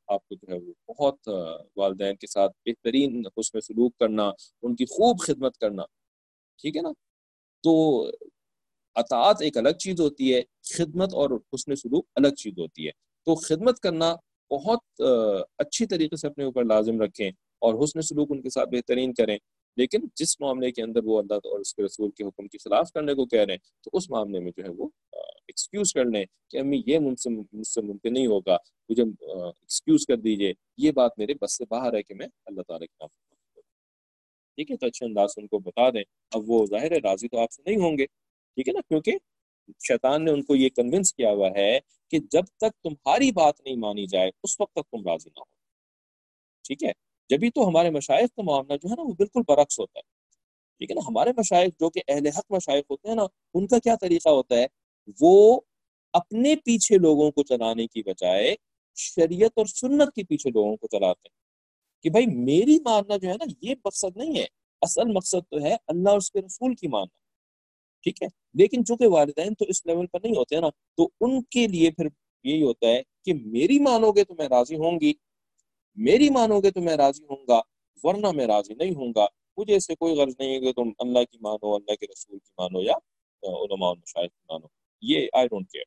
آپ کو جو ہے وہ بہت والدین کے ساتھ بہترین حسن سلوک کرنا، ان کی خوب خدمت کرنا، ٹھیک ہے نا؟ تو اطاعت ایک الگ چیز ہوتی ہے، خدمت اور حسن سلوک الگ چیز ہوتی ہے۔ تو خدمت کرنا بہت اچھی طریقے سے اپنے اوپر لازم رکھیں اور حسن سلوک ان کے ساتھ بہترین کریں۔ لیکن جس معاملے کے اندر وہ اللہ اور اس کے رسول کے حکم کی خلاف کرنے کو کہہ رہے ہیں، تو اس معاملے میں جو ہے وہ ایکسکیوز کر لیں کہ امی یہ مجھ سے مجھ سے ممکن نہیں ہوگا، مجھے ایکسکیوز کر دیجیے، یہ بات میرے بس سے باہر ہے کہ میں اللہ تعالیٰ کے نام ٹھیک ہے، تو اچھے انداز سے ان کو بتا دیں۔ اب وہ ظاہر ہے راضی تو آپ سے نہیں ہوں گے۔ ٹھیک ہے نا، کیونکہ شیطان نے ان کو یہ کنونس کیا ہوا ہے کہ جب تک تمہاری بات نہیں مانی جائے، اس وقت تک تم راضی نہ ہو۔ ٹھیک ہے جبھی تو ہمارے مشائق کا معاملہ جو ہے نا وہ بالکل برعکس ہوتا ہے۔ ٹھیک ہے نا؟ ہمارے مشائق جو کہ اہل حق مشائق ہوتے ہیں نا، ان کا کیا طریقہ ہوتا ہے؟ وہ اپنے پیچھے لوگوں کو چلانے کی بجائے شریعت اور سنت کے پیچھے لوگوں کو چلاتے ہیں۔ کہ بھائی میری ماننا جو ہے نا، یہ مقصد نہیں ہے۔ اصل مقصد تو ہے اللہ اور اس کے رسول کی ماننا۔ ٹھیک ہے؟ لیکن چونکہ والدین تو اس لیول پر نہیں ہوتے نا، تو ان کے لیے پھر یہی ہوتا ہے کہ میری مانو گے تو میں راضی ہوں گی۔ میری مانو گے تو میں راضی ہوں گا، ورنہ میں راضی نہیں ہوں گا۔ مجھے اس سے کوئی غرض نہیں ہے کہ تم اللہ کی مانو، اللہ کے رسول کی مانو یا علماء المشاہد کی مانو۔ یہ آئی ڈونٹ کیئر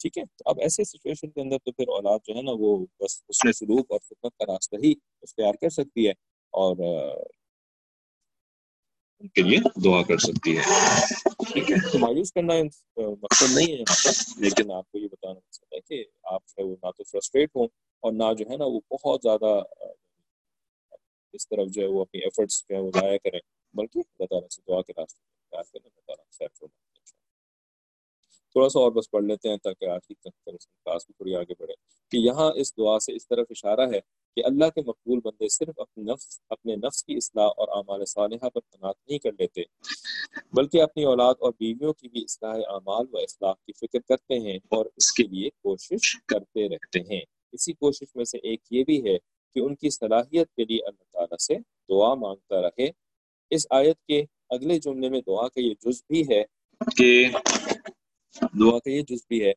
ٹھیک ہے؟ اب ایسے سچویشن کے اندر تو پھر اولاد جو ہے نا وہ بس اس میں سلوک اور خدمت کا راستہ ہی اختیار کر سکتی ہے اور ان کے لیے دعا کر سکتی ہے۔ ٹھیک ہے؟ تو مایوس کرنا مقصد نہیں ہے یہاں پر، لیکن آپ کو یہ بتانا مقصد ہے کہ آپ جو ہے وہ نہ تو فرسٹریٹ ہوں اور نہ جو ہے نا وہ بہت زیادہ اس طرف جو ہے وہ اپنی ایفرٹس جو ہے وہ ضائع کریں۔ بلکہ اللہ تعالیٰ سے دعا کے راستے اللہ تعالیٰ خیر تھوڑا سا اور بس پڑھ لیتے ہیں تاکہ آج کی کلاس بھی تھوڑی آگے بڑھے کہ یہاں اس دعا سے اس طرف اشارہ ہے کہ اللہ کے مقبول بندے صرف اپنے نفس اپنے نفس کی اصلاح اور اعمال صالحہ پر تناط نہیں کر لیتے، بلکہ اپنی اولاد اور بیویوں کی بھی اصلاح اعمال و اصلاح کی فکر کرتے ہیں اور اس کے لیے کوشش کرتے رہتے ہیں۔ اسی کوشش میں سے ایک یہ بھی ہے کہ ان کی صلاحیت کے لیے اللہ تعالیٰ سے دعا مانگتا رہے۔ اس آیت کے اگلے جملے میں دعا کا یہ جز بھی ہے کہ دعا کا یہ جز بھی ہے،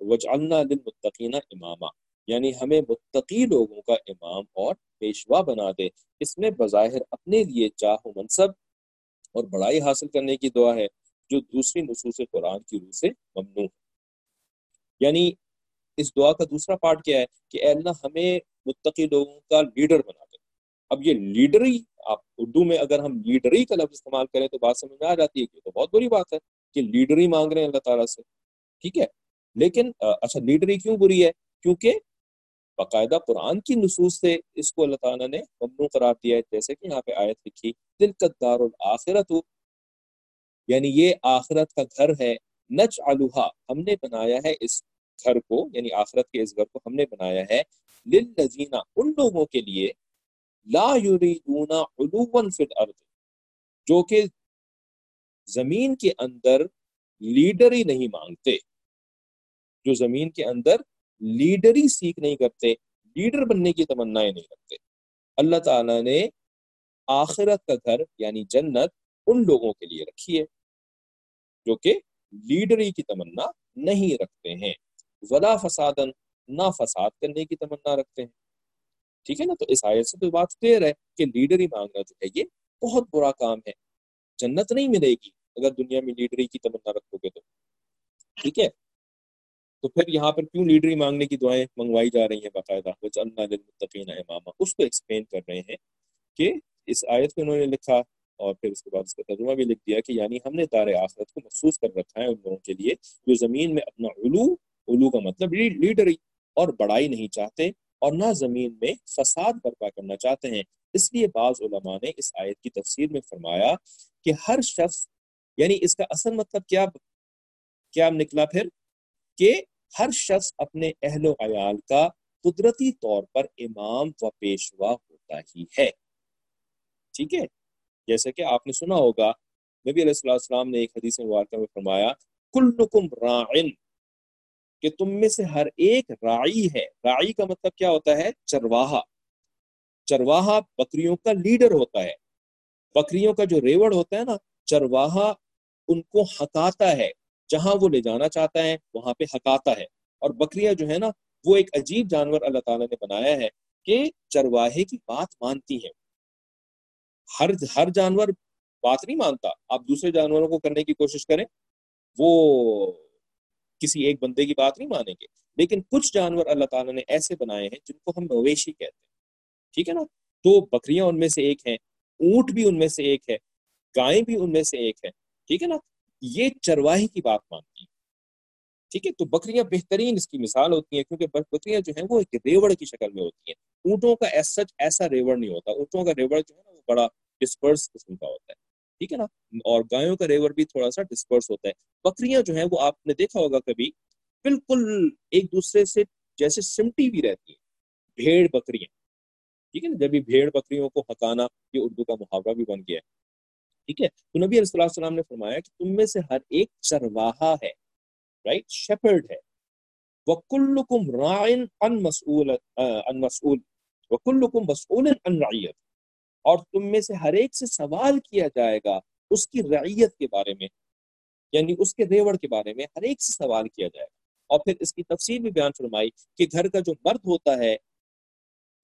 وجعلنا للمتقین اماما یعنی ہمیں متقی لوگوں کا امام اور پیشوا بنا دے۔ اس میں بظاہر اپنے لیے چاہ و منصب اور بڑائی حاصل کرنے کی دعا ہے، جو دوسری نصوص قرآن کی روح سے ممنوع ہے۔ یعنی اس دعا کا دوسرا پارٹ کیا ہے کہ اے اللہ ہمیں متقی لوگوں کا لیڈر بنا دے۔ اب یہ لیڈری، آپ اردو میں اگر ہم لیڈری کا لفظ استعمال کریں تو بات سمجھ میں آ جاتی ہے کہ تو بہت بری بات ہے کہ لیڈری مانگ رہے ہیں اللہ تعالیٰ سے۔ ٹھیک ہے؟ لیکن اچھا لیڈری کیوں بری ہے؟ کیونکہ باقاعدہ قرآن کی نصوص سے اس کو اللہ تعالیٰ نے ممنوع قرار دیا ہے۔ جیسے کہ یہاں پہ آیت لکھی دل کا دار الآخرت ہو یعنی یہ آخرت کا گھر ہے نچ الوہا ہم نے بنایا ہے اس گھر کو یعنی آخرت کے اس گھر کو ہم نے بنایا ہے۔ للذین، ان لوگوں کے لیے لا یریدون علوا فی الارض، جو کہ زمین کے اندر لیڈر ہی نہیں مانگتے۔ جو زمین کے اندر لیڈر ہی سیکھ نہیں کرتے، لیڈر بننے کی تمنا نہیں رکھتے۔ اللہ تعالی نے آخرت کا گھر یعنی جنت، ان لوگوں کے لیے رکھی ہے، جو کہ لیڈری کی تمنا نہیں رکھتے ہیں۔ ولا فسادن نہ فساد کرنے کی تمنا رکھتے ہیں۔ ٹھیک ہے نا؟ تو اس آیت سے تو بات کلیئر ہے کہ لیڈر ہی مانگنا جو ہے، یہ بہت برا کام ہے۔ جنت نہیں ملے گی اگر دنیا میں لیڈری کی تمنا رکھو گے تو۔ ٹھیک ہے؟ تو پھر یہاں پر کیوں لیڈری مانگنے کی دعائیں منگوائی جا رہی ہیں باقاعدہ؟ امامہ اس کو ایکسپلین کر رہے ہیں کہ اس آیت کو انہوں نے لکھا اور پھر اس کے بعد اس کا ترجمہ بھی لکھ دیا کہ یعنی ہم نے دار آخرت کو محسوس کر رکھا ہے ان لوگوں کے لیے جو زمین میں اپنا علو علو کا مطلب لیڈری اور بڑائی نہیں چاہتے اور نہ زمین میں فساد برپا کرنا چاہتے ہیں۔ اس لیے بعض علماء نے اس آیت کی تفسیر میں فرمایا کہ ہر شخص یعنی اس کا اصل مطلب کیا کیا نکلا پھر؟ کہ ہر شخص اپنے اہل و عیال کا قدرتی طور پر امام و پیشوا ہوتا ہی ہے۔ ٹھیک ہے؟ جیسے کہ آپ نے سنا ہوگا، نبی علیہ السلام نے ایک حدیث مبارکہ میں فرمایا، کلکم راعن کہ تم میں سے ہر ایک راعی ہے۔ راعی کا مطلب کیا ہوتا ہے؟ چرواہا۔ چرواہا بکریوں کا لیڈر ہوتا ہے۔ بکریوں کا جو ریوڑ ہوتا ہے نا، چرواہا ان کو ہکاتا ہے۔ جہاں وہ لے جانا چاہتا ہے، وہاں پہ ہکاتا ہے۔ اور بکریاں جو ہے نا، وہ ایک عجیب جانور اللہ تعالیٰ نے بنایا ہے کہ چرواہے کی بات مانتی ہے ہر ہر جانور بات نہیں مانتا۔ آپ دوسرے جانوروں کو کرنے کی کوشش کریں، وہ کسی ایک بندے کی بات نہیں مانیں گے۔ لیکن کچھ جانور اللہ تعالیٰ نے ایسے بنائے ہیں جن کو ہم مویشی کہتے ہیں۔ ٹھیک ہے نا؟ تو بکریاں ان میں سے ایک ہیں، اونٹ بھی ان میں سے ایک ہے گائیں بھی ان میں سے ایک ہے۔ ٹھیک ہے نا؟ یہ چرواہی کی بات مانتی ہیں۔ ٹھیک ہے؟ تو بکریاں بہترین اس کی مثال ہوتی ہیں کیونکہ بکریاں جو ہیں وہ ایک ریوڑ کی شکل میں ہوتی ہیں۔ اونٹوں کا ایس سچ ایسا ریوڑ نہیں ہوتا۔ اونٹوں کا ریوڑ جو ہے نا وہ بڑا ڈسپرس قسم کا ہوتا ہے۔ ٹھیک ہے نا؟ اور گایوں کا ریوڑ بھی تھوڑا سا ڈسپرس ہوتا ہے۔ بکریاں جو ہیں وہ آپ نے دیکھا ہوگا کبھی، بالکل ایک دوسرے سے جیسے سمٹی بھی رہتی ہیں۔ بھیڑ بکریاں۔ ٹھیک ہے نا؟ جب بھیڑ بکریوں کو ہکانا یہ اردو کا محاورہ بھی بن گیا ہے۔ ٹھیک ہے؟ تو نبی علیہ السلام نے فرمایا کہ تم میں سے ہر ایک چرواہا ہے رائٹ شیپرڈ ہے۔ وَكُلُّكُمْ رَاعٍ عَن مَسْئُولٍ عن مسئول۔ وَكُلُّكُمْ مَسْئُولٍ عن رَعِيَّتٍ اور تم میں سے ہر ایک سے سوال کیا جائے گا اس کی رعیت کے بارے میں یعنی اس کے ریوڑ کے بارے میں ہر ایک سے سوال کیا جائے گا۔ اور پھر اس کی تفصیل بھی بیان فرمائی کہ گھر کا جو مرد ہوتا ہے،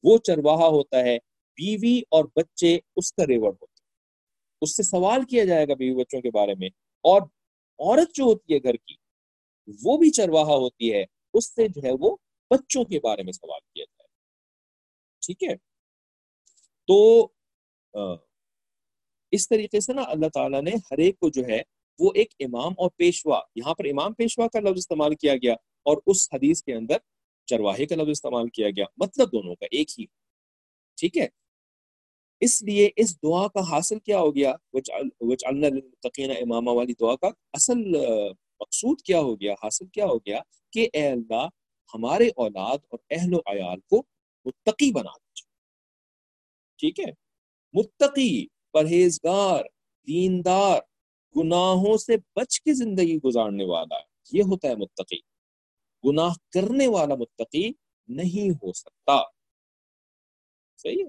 وہ چرواہا ہوتا ہے، بیوی اور بچے اس کا ریوڑ ہوتا ہے اس سے سوال کیا جائے گا بیوی بچوں کے بارے میں، اور عورت جو ہوتی ہے گھر کی، وہ بھی چرواہا ہوتی ہے، اس سے جو ہے وہ بچوں کے بارے میں سوال کیا جائے ٹھیک ہے؟ تو اس طریقے سے نا اللہ تعالیٰ نے ہر ایک کو جو ہے وہ ایک امام اور پیشوا، یہاں پر امام پیشوا کا لفظ استعمال کیا گیا اور اس حدیث کے اندر چرواہے کا لفظ استعمال کیا گیا مطلب دونوں کا ایک ہی۔ ٹھیک ہے؟ اس لیے اس دعا کا حاصل کیا ہو گیا؟ تقین امامہ والی دعا کا اصل مقصود کیا ہو گیا، حاصل کیا ہو گیا کہ اے اللہ ہمارے اولاد اور اہل و عیال کو متقی بنا دیجیے۔ ٹھیک ہے؟ متقی، پرہیزگار، دیندار، گناہوں سے بچ کے زندگی گزارنے والا یہ ہوتا ہے متقی۔ گناہ کرنے والا متقی نہیں ہو سکتا۔ صحیح ہے؟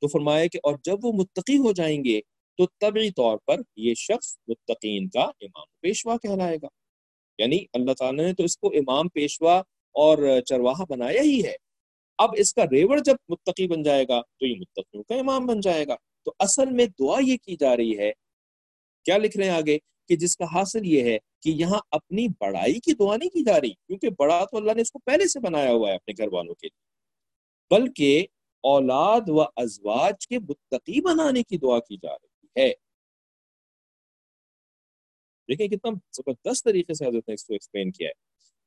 تو فرمایا کہ اور جب وہ متقی ہو جائیں گے تو طبعی طور پر یہ شخص متقین کا امام پیشوا کہلائے گا۔ یعنی اللہ تعالیٰ نے تو اس کو امام، پیشوا اور چرواہا بنایا ہی ہے۔ اب اس کا ریوڑ جب متقی بن جائے گا تو یہ متقیوں کا امام بن جائے گا۔ تو اصل میں دعا یہ کی جا رہی ہے، کیا لکھ رہے ہیں آگے؟ کہ جس کا حاصل یہ ہے کہ یہاں اپنی بڑائی کی دعا نہیں کی جا رہی، کیونکہ بڑا تو اللہ نے اس کو پہلے سے بنایا ہوا ہے اپنے گھر والوں کے لیے۔ بلکہ اولاد و ازواج کے متقی بنانے کی دعا کی جا رہی ہے۔ دیکھیں کتنا زبردست طریقے سے حضرت نے اس کو ایکسپلین کیا ہے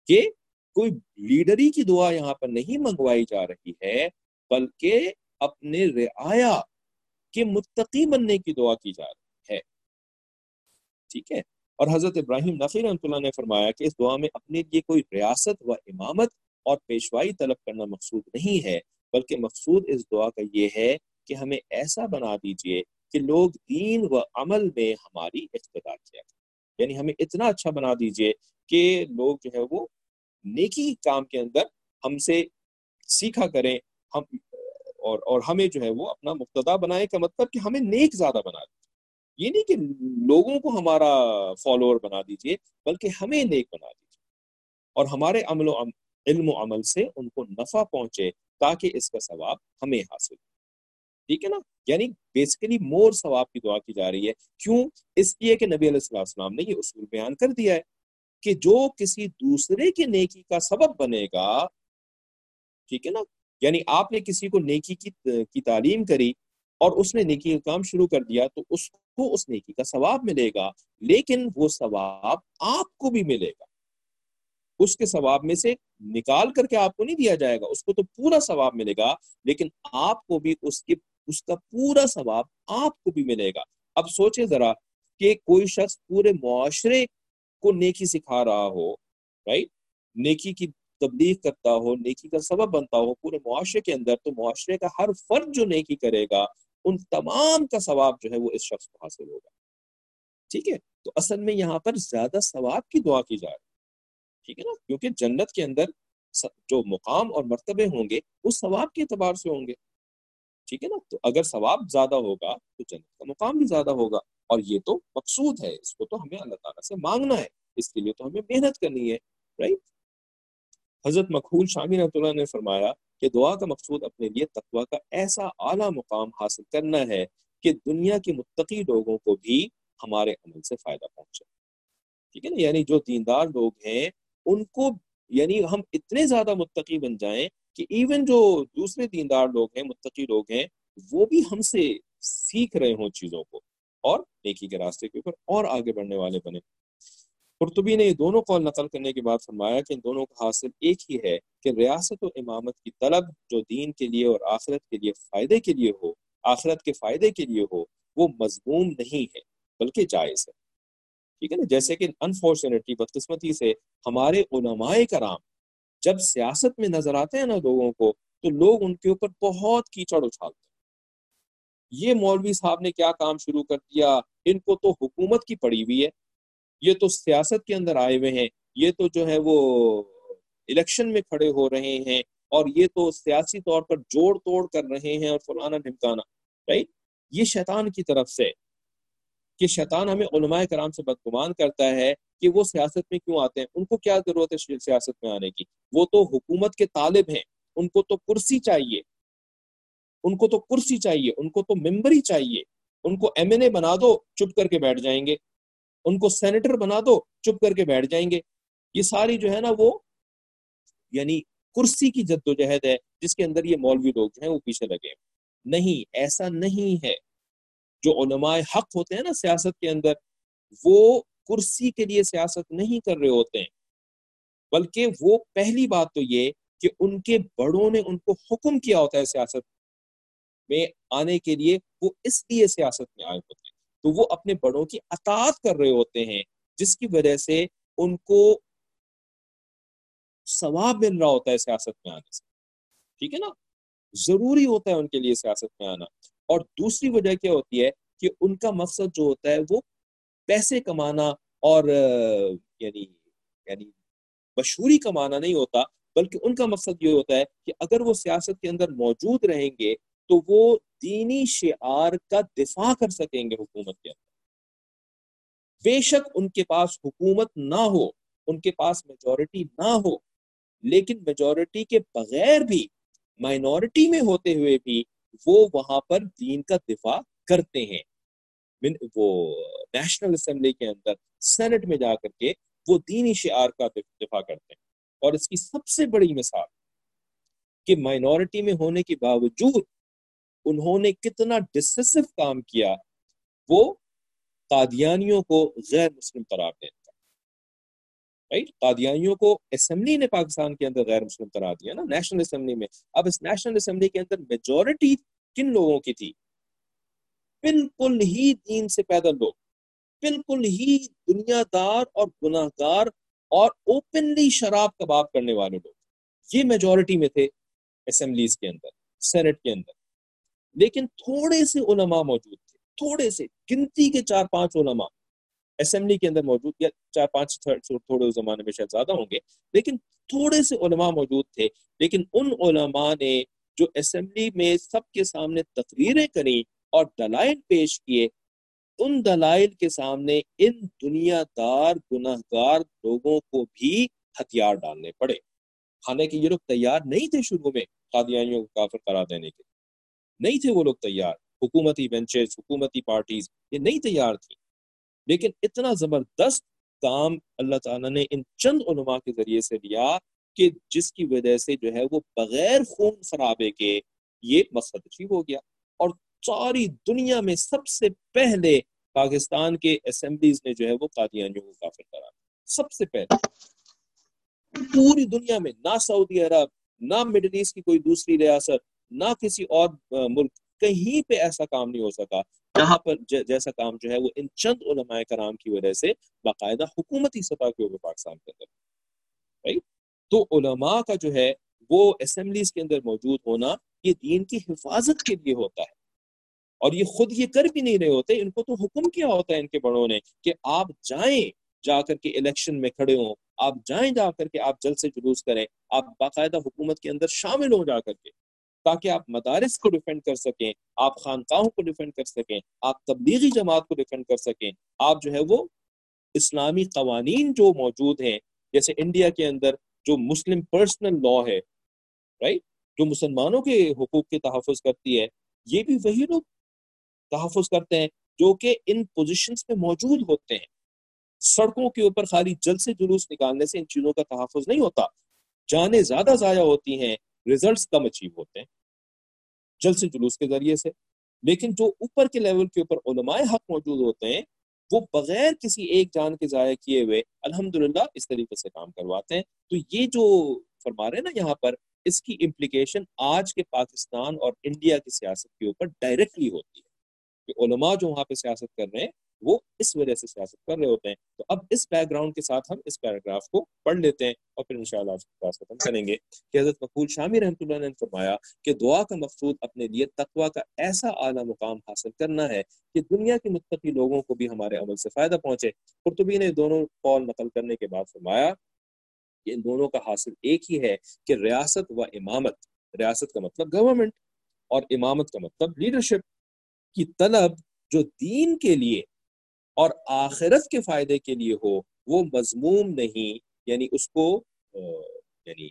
کہ کوئی لیڈری کی دعا یہاں پر نہیں منگوائی جا رہی ہے، بلکہ اپنے رعایا کے متقی بننے کی دعا کی جا رہی ہے۔ ٹھیک ہے؟ اور حضرت ابراہیم نقی رحمۃ اللہ نے فرمایا کہ اس دعا میں اپنے لیے کوئی ریاست و امامت اور پیشوائی طلب کرنا مقصود نہیں ہے، بلکہ مقصود اس دعا کا یہ ہے کہ ہمیں ایسا بنا دیجیے کہ لوگ دین و عمل میں ہماری اقتدا کیا یعنی ہمیں اتنا اچھا بنا دیجیے کہ لوگ جو ہے وہ نیکی کام کے اندر ہم سے سیکھا کریں، ہم، اور اور ہمیں جو ہے وہ اپنا مقتدا بنائے کا مطلب کہ ہمیں نیک زیادہ بنا دیجیے یہ نہیں کہ لوگوں کو ہمارا فالوور بنا دیجیے بلکہ ہمیں نیک بنا دیجیے اور ہمارے عمل و علم و عمل سے ان کو نفع پہنچے تاکہ اس کا ثواب ہمیں حاصل ٹھیک ہے نا؟ یعنی بیسیکلی مور ثواب کی دعا کی جا رہی ہے۔ کیوں؟ اس لیے کہ نبی علیہ السلام نے یہ اصول بیان کر دیا ہے۔ کہ جو کسی دوسرے کی نیکی کا سبب بنے گا، ٹھیک ہے نا؟ یعنی آپ نے کسی کو نیکی کی کی تعلیم کری اور اس نے نیکی کا کام شروع کر دیا تو اس کو اس نیکی کا ثواب ملے گا، لیکن وہ ثواب آپ کو بھی ملے گا۔ اس کے ثواب میں سے نکال کر کے آپ کو نہیں دیا جائے گا، اس کو تو پورا ثواب ملے گا، لیکن آپ کو بھی اس کی اس کا پورا ثواب آپ کو بھی ملے گا۔ اب سوچے ذرا کہ کوئی شخص پورے معاشرے کو نیکی سکھا رہا ہو رائٹ نیکی کی تبلیغ کرتا ہو، نیکی کا سبب بنتا ہو پورے معاشرے کے اندر، تو معاشرے کا ہر فرد جو نیکی کرے گا، ان تمام کا ثواب جو ہے وہ اس شخص کو حاصل ہوگا۔ ٹھیک ہے؟ تو اصل میں یہاں پر زیادہ ثواب کی دعا کی جائے ٹھیک ہے نا؟ کیونکہ جنت کے اندر جو مقام اور مرتبے ہوں گے، وہ ثواب کے اعتبار سے ہوں گے۔ ٹھیک ہے نا؟ تو اگر ثواب زیادہ ہوگا، تو جنت کا مقام بھی زیادہ ہوگا۔ اور یہ تو مقصود ہے، اس کو تو ہمیں اللہ تعالیٰ سے مانگنا ہے، اس کے لیے تو ہمیں محنت کرنی ہے رائٹ حضرت مقبول شامی رحمۃ اللہ نے فرمایا کہ دعا کا مقصود اپنے لیے تقوا کا ایسا اعلیٰ مقام حاصل کرنا ہے کہ دنیا کے متقی لوگوں کو بھی ہمارے عمل سے فائدہ پہنچے۔ ٹھیک ہے نا؟ یعنی جو دیندار لوگ ہیں، ان کو یعنی ہم اتنے زیادہ متقی بن جائیں کہ ایون جو دوسرے دیندار لوگ ہیں، متقی لوگ ہیں، وہ بھی ہم سے سیکھ رہے ہوں چیزوں کو۔ اور نیکی کے راستے کے اوپر اور آگے بڑھنے والے بنے۔ قرطبی نے یہ دونوں قول نقل کرنے کے بعد فرمایا کہ ان دونوں کا حاصل ایک ہی ہے کہ ریاست و امامت کی طلب جو دین کے لیے اور آخرت کے لیے فائدے کے لیے ہو، آخرت کے فائدے کے لیے ہو، وہ مضموم نہیں ہے، بلکہ جائز ہے۔ ٹھیک ہے نا؟ جیسے کہ انفارچونیٹلی بدقسمتی سے ہمارے علماء کرام جب سیاست میں نظر آتے ہیں نا لوگوں کو، تو لوگ ان کے اوپر بہت کیچڑ اچھالتے ہیں۔ یہ مولوی صاحب نے کیا کام شروع کر دیا؟ ان کو تو حکومت کی پڑی ہوئی ہے۔ یہ تو سیاست کے اندر آئے ہوئے ہیں۔ یہ تو جو ہے وہ الیکشن میں کھڑے ہو رہے ہیں اور یہ تو سیاسی طور پر جوڑ توڑ کر رہے ہیں اور فلانا ڈھمکانا رائٹ یہ شیطان کی طرف سے کہ شیطان ہمیں علماء کرام سے بدگمان کرتا ہے کہ وہ سیاست میں کیوں آتے ہیں؟ ان کو کیا ضرورت ہے سیاست میں آنے کی؟ وہ تو حکومت کے طالب ہیں۔ ان کو تو کرسی چاہیے۔ ان کو تو کرسی چاہیے، ان کو تو ممبری چاہیے۔ ان کو ایم این اے بنا دو، چپ کر کے بیٹھ جائیں گے۔ ان کو سینیٹر بنا دو، چپ کر کے بیٹھ جائیں گے۔ یہ ساری جو ہے نا وہ یعنی کرسی کی جد و جہد ہے، جس کے اندر یہ مولوی لوگ جو ہیں وہ پیچھے لگے نہیں، ایسا نہیں ہے۔ جو علماء حق ہوتے ہیں نا سیاست کے اندر، وہ کرسی کے لیے سیاست نہیں کر رہے ہوتے ہیں۔ بلکہ وہ پہلی بات تو یہ کہ ان کے بڑوں نے ان کو حکم کیا ہوتا ہے سیاست میں آنے کے لیے وہ اس لیے سیاست میں آئے ہوتے ہیں۔ تو وہ اپنے بڑوں کی اطاعت کر رہے ہوتے ہیں، جس کی وجہ سے ان کو ثواب مل رہا ہوتا ہے سیاست میں آنے سے۔ ٹھیک ہے نا؟ ضروری ہوتا ہے ان کے لیے سیاست میں آنا۔ اور دوسری وجہ کیا ہوتی ہے کہ ان کا مقصد جو ہوتا ہے وہ پیسے کمانا اور یعنی یعنی مشہوری کمانا نہیں ہوتا، بلکہ ان کا مقصد یہ ہوتا ہے کہ اگر وہ سیاست کے اندر موجود رہیں گے تو وہ دینی شعار کا دفاع کر سکیں گے حکومت کے اندر۔ بے شک ان کے پاس حکومت نہ ہو، ان کے پاس میجورٹی نہ ہو، لیکن میجورٹی کے بغیر بھی مائنورٹی میں ہوتے ہوئے بھی وہ وہاں پر دین کا دفاع کرتے ہیں۔ وہ نیشنل اسمبلی کے اندر سینٹ میں جا کر کے وہ دینی شعار کا دفاع کرتے ہیں۔ اور اس کی سب سے بڑی مثال کہ مائنورٹی میں ہونے کے باوجود انہوں نے کتنا ڈسیسو کام کیا، وہ قادیانیوں کو غیر مسلم قرار دینا رائٹ قادیانیوں کو اسمبلی نے پاکستان کے اندر غیر مسلم قرار دیا نا نیشنل اسمبلی میں۔ اب اس نیشنل اسمبلی کے اندر میجورٹی کن لوگوں کی تھی؟ بالکل ہی دین سے پیدا لوگ۔ بالکل ہی دنیا دار اور گناہ گار اور اوپنلی شراب کباب کرنے والے لوگ۔ یہ میجورٹی میں تھے اسمبلیز کے اندر، سینٹ کے اندر۔ لیکن تھوڑے سے علماء موجود تھے۔ تھوڑے سے، گنتی کے چار پانچ علماء۔ اسمبلی کے اندر موجود، یا چار پانچ تھوڑے زمانے میں شاید زیادہ ہوں گے۔ لیکن تھوڑے سے علماء موجود تھے۔ لیکن ان علماء نے جو اسمبلی میں سب کے سامنے تقریریں کریں اور دلائل پیش کیے، ان دلائل کے سامنے ان دنیا دار گناہ گار لوگوں کو بھی ہتھیار ڈالنے پڑے۔ حالانکہ یہ لوگ تیار نہیں تھے شروع میں قادیانیوں کو کافر کرا دینے کے نہیں تھے وہ لوگ تیار۔ حکومتی بینچز، حکومتی پارٹیز یہ نہیں تیار تھی لیکن اتنا زبردست کام اللہ تعالیٰ نے ان چند علماء کے ذریعے سے لیا کہ جس کی وجہ سے جو ہے وہ بغیر خون خرابے کے یہ مقصد اچیو ہو گیا۔ اور ساری دنیا میں سب سے پہلے پاکستان کے اسمبلیز نے جو ہے وہ قادیانیوں کو کافر کرا سب سے پہلے۔ پوری دنیا میں، نہ سعودی عرب، نہ مڈل ایسٹ کی کوئی دوسری ریاست نہ کسی اور ملک کہیں پہ ایسا کام نہیں ہو سکا جہاں پر جیسا کام جو ہے وہ ان چند علماء کرام کی وجہ سے باقاعدہ حکومتی سطح کے اوپر پاکستان کے اندر۔ تو علماء کا جو ہے وہ اسمبلیز کے اندر موجود ہونا یہ دین کی حفاظت کے لیے ہوتا ہے۔ اور یہ خود یہ کر بھی نہیں رہے ہوتے، ان کو تو حکم کیا ہوتا ہے ان کے بڑوں نے کہ آپ جائیں، جا کر کے الیکشن میں کھڑے ہوں، آپ جائیں جا کر کے آپ جلد سے جلوس کریں، آپ باقاعدہ حکومت کے اندر شامل ہوں جا کر کے۔ تاکہ آپ مدارس کو ڈیفینڈ کر سکیں، آپ خانقاہوں کو ڈیفینڈ کر سکیں، آپ تبلیغی جماعت کو ڈیفینڈ کر سکیں۔ آپ جو ہے وہ اسلامی قوانین جو موجود ہیں، جیسے انڈیا کے اندر جو مسلم پرسنل لا ہے رائٹ جو مسلمانوں کے حقوق کے تحفظ کرتی ہے، یہ بھی وہی لوگ تحفظ کرتے ہیں جو کہ ان پوزیشنز پہ موجود ہوتے ہیں۔ سڑکوں کے اوپر خالی جلد سے جلوس نکالنے سے ان چیزوں کا تحفظ نہیں ہوتا۔ جانیں زیادہ ضائع ہوتی ہیں ریزلٹس کم اچیو ہوتے ہیں۔ جلد سے جلوس کے ذریعے سے۔ لیکن جو اوپر کے لیول کے اوپر علماء حق موجود ہوتے ہیں، وہ بغیر کسی ایک جان کے ضائع کیے ہوئے الحمدللہ اس طریقے سے کام کرواتے ہیں۔ تو یہ جو فرما رہے ہیں نا یہاں پر، اس کی امپلیکیشن آج کے پاکستان اور انڈیا کی سیاست کے اوپر ڈائریکٹلی ہوتی ہے۔ کہ علماء جو وہاں پہ سیاست کر رہے ہیں وہ اس وجہ سے سیاست کر رہے ہوتے ہیں۔ تو اب اس بیک گراؤنڈ کے ساتھ ہم اس پیراگراف کو پڑھ لیتے ہیں اور پھر انشاءاللہ آج کی کلاس ختم کریں گے کہ حضرت مقبول شامی رحمۃ اللہ نے فرمایا کہ دعا کا مقصود اپنے لیے تقوا کا ایسا اعلیٰ مقام حاصل کرنا ہے کہ دنیا کے متقی لوگوں کو بھی ہمارے عمل سے فائدہ پہنچے۔ قرطبی نے دونوں قول نقل کرنے کے بعد فرمایا کہ ان دونوں کا حاصل ایک ہی ہے کہ ریاست و امامت، ریاست کا مطلب گورنمنٹ اور امامت کا مطلب لیڈرشپ کی طلب جو دین کے لیے اور آخرت کے فائدے کے لیے ہو، وہ مضموم نہیں یعنی اس کو یعنی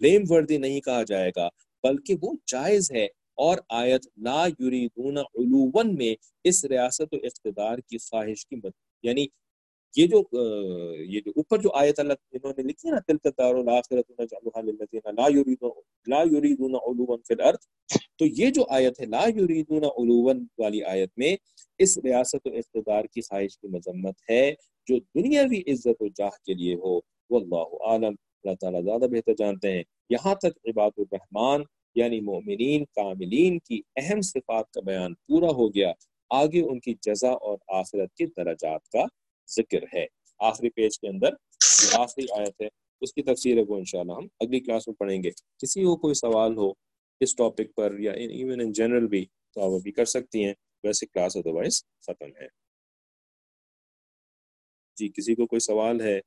بلیم وردی نہیں کہا جائے گا، بلکہ وہ جائز ہے۔ اور آیت لا یریدون علوون میں اس ریاست و اقتدار کی خواہش کی مد یعنی یہ جو یہ جو اوپر جو آیت اللہ انہوں نے لکھی نا، تلک الدار الاخرۃ نجعلها للذین لا یریدون لا یریدون علوا فی الارض، تو یہ جو آیت ہے، لا یریدون علوا والی آیت میں اس ریاست و اقتدار کی خواہش کی مذمت ہے، جو دنیاوی عزت و جاہ کے لیے ہو، واللہ عالم اللہ تعالیٰ زیادہ بہتر جانتے ہیں۔ یہاں تک عباد الرحمن یعنی مومنین، کاملین کی اہم صفات کا بیان پورا ہو گیا۔ آگے ان کی جزا اور آخرت کے درجات کا ذکر ہے۔ آخری پیج کے اندر آخری آیت ہے۔ اس کی تفسیر ہے وہ انشاءاللہ ہم اگلی کلاس میں پڑھیں گے۔ کسی کو کوئی سوال ہو اس ٹاپک پر یا ایون ان جنرل بھی تو آپ ابھی کر سکتی ہیں۔ ویسے کلاس ادروائز ختم ہے۔ جی کسی کو کوئی سوال ہے؟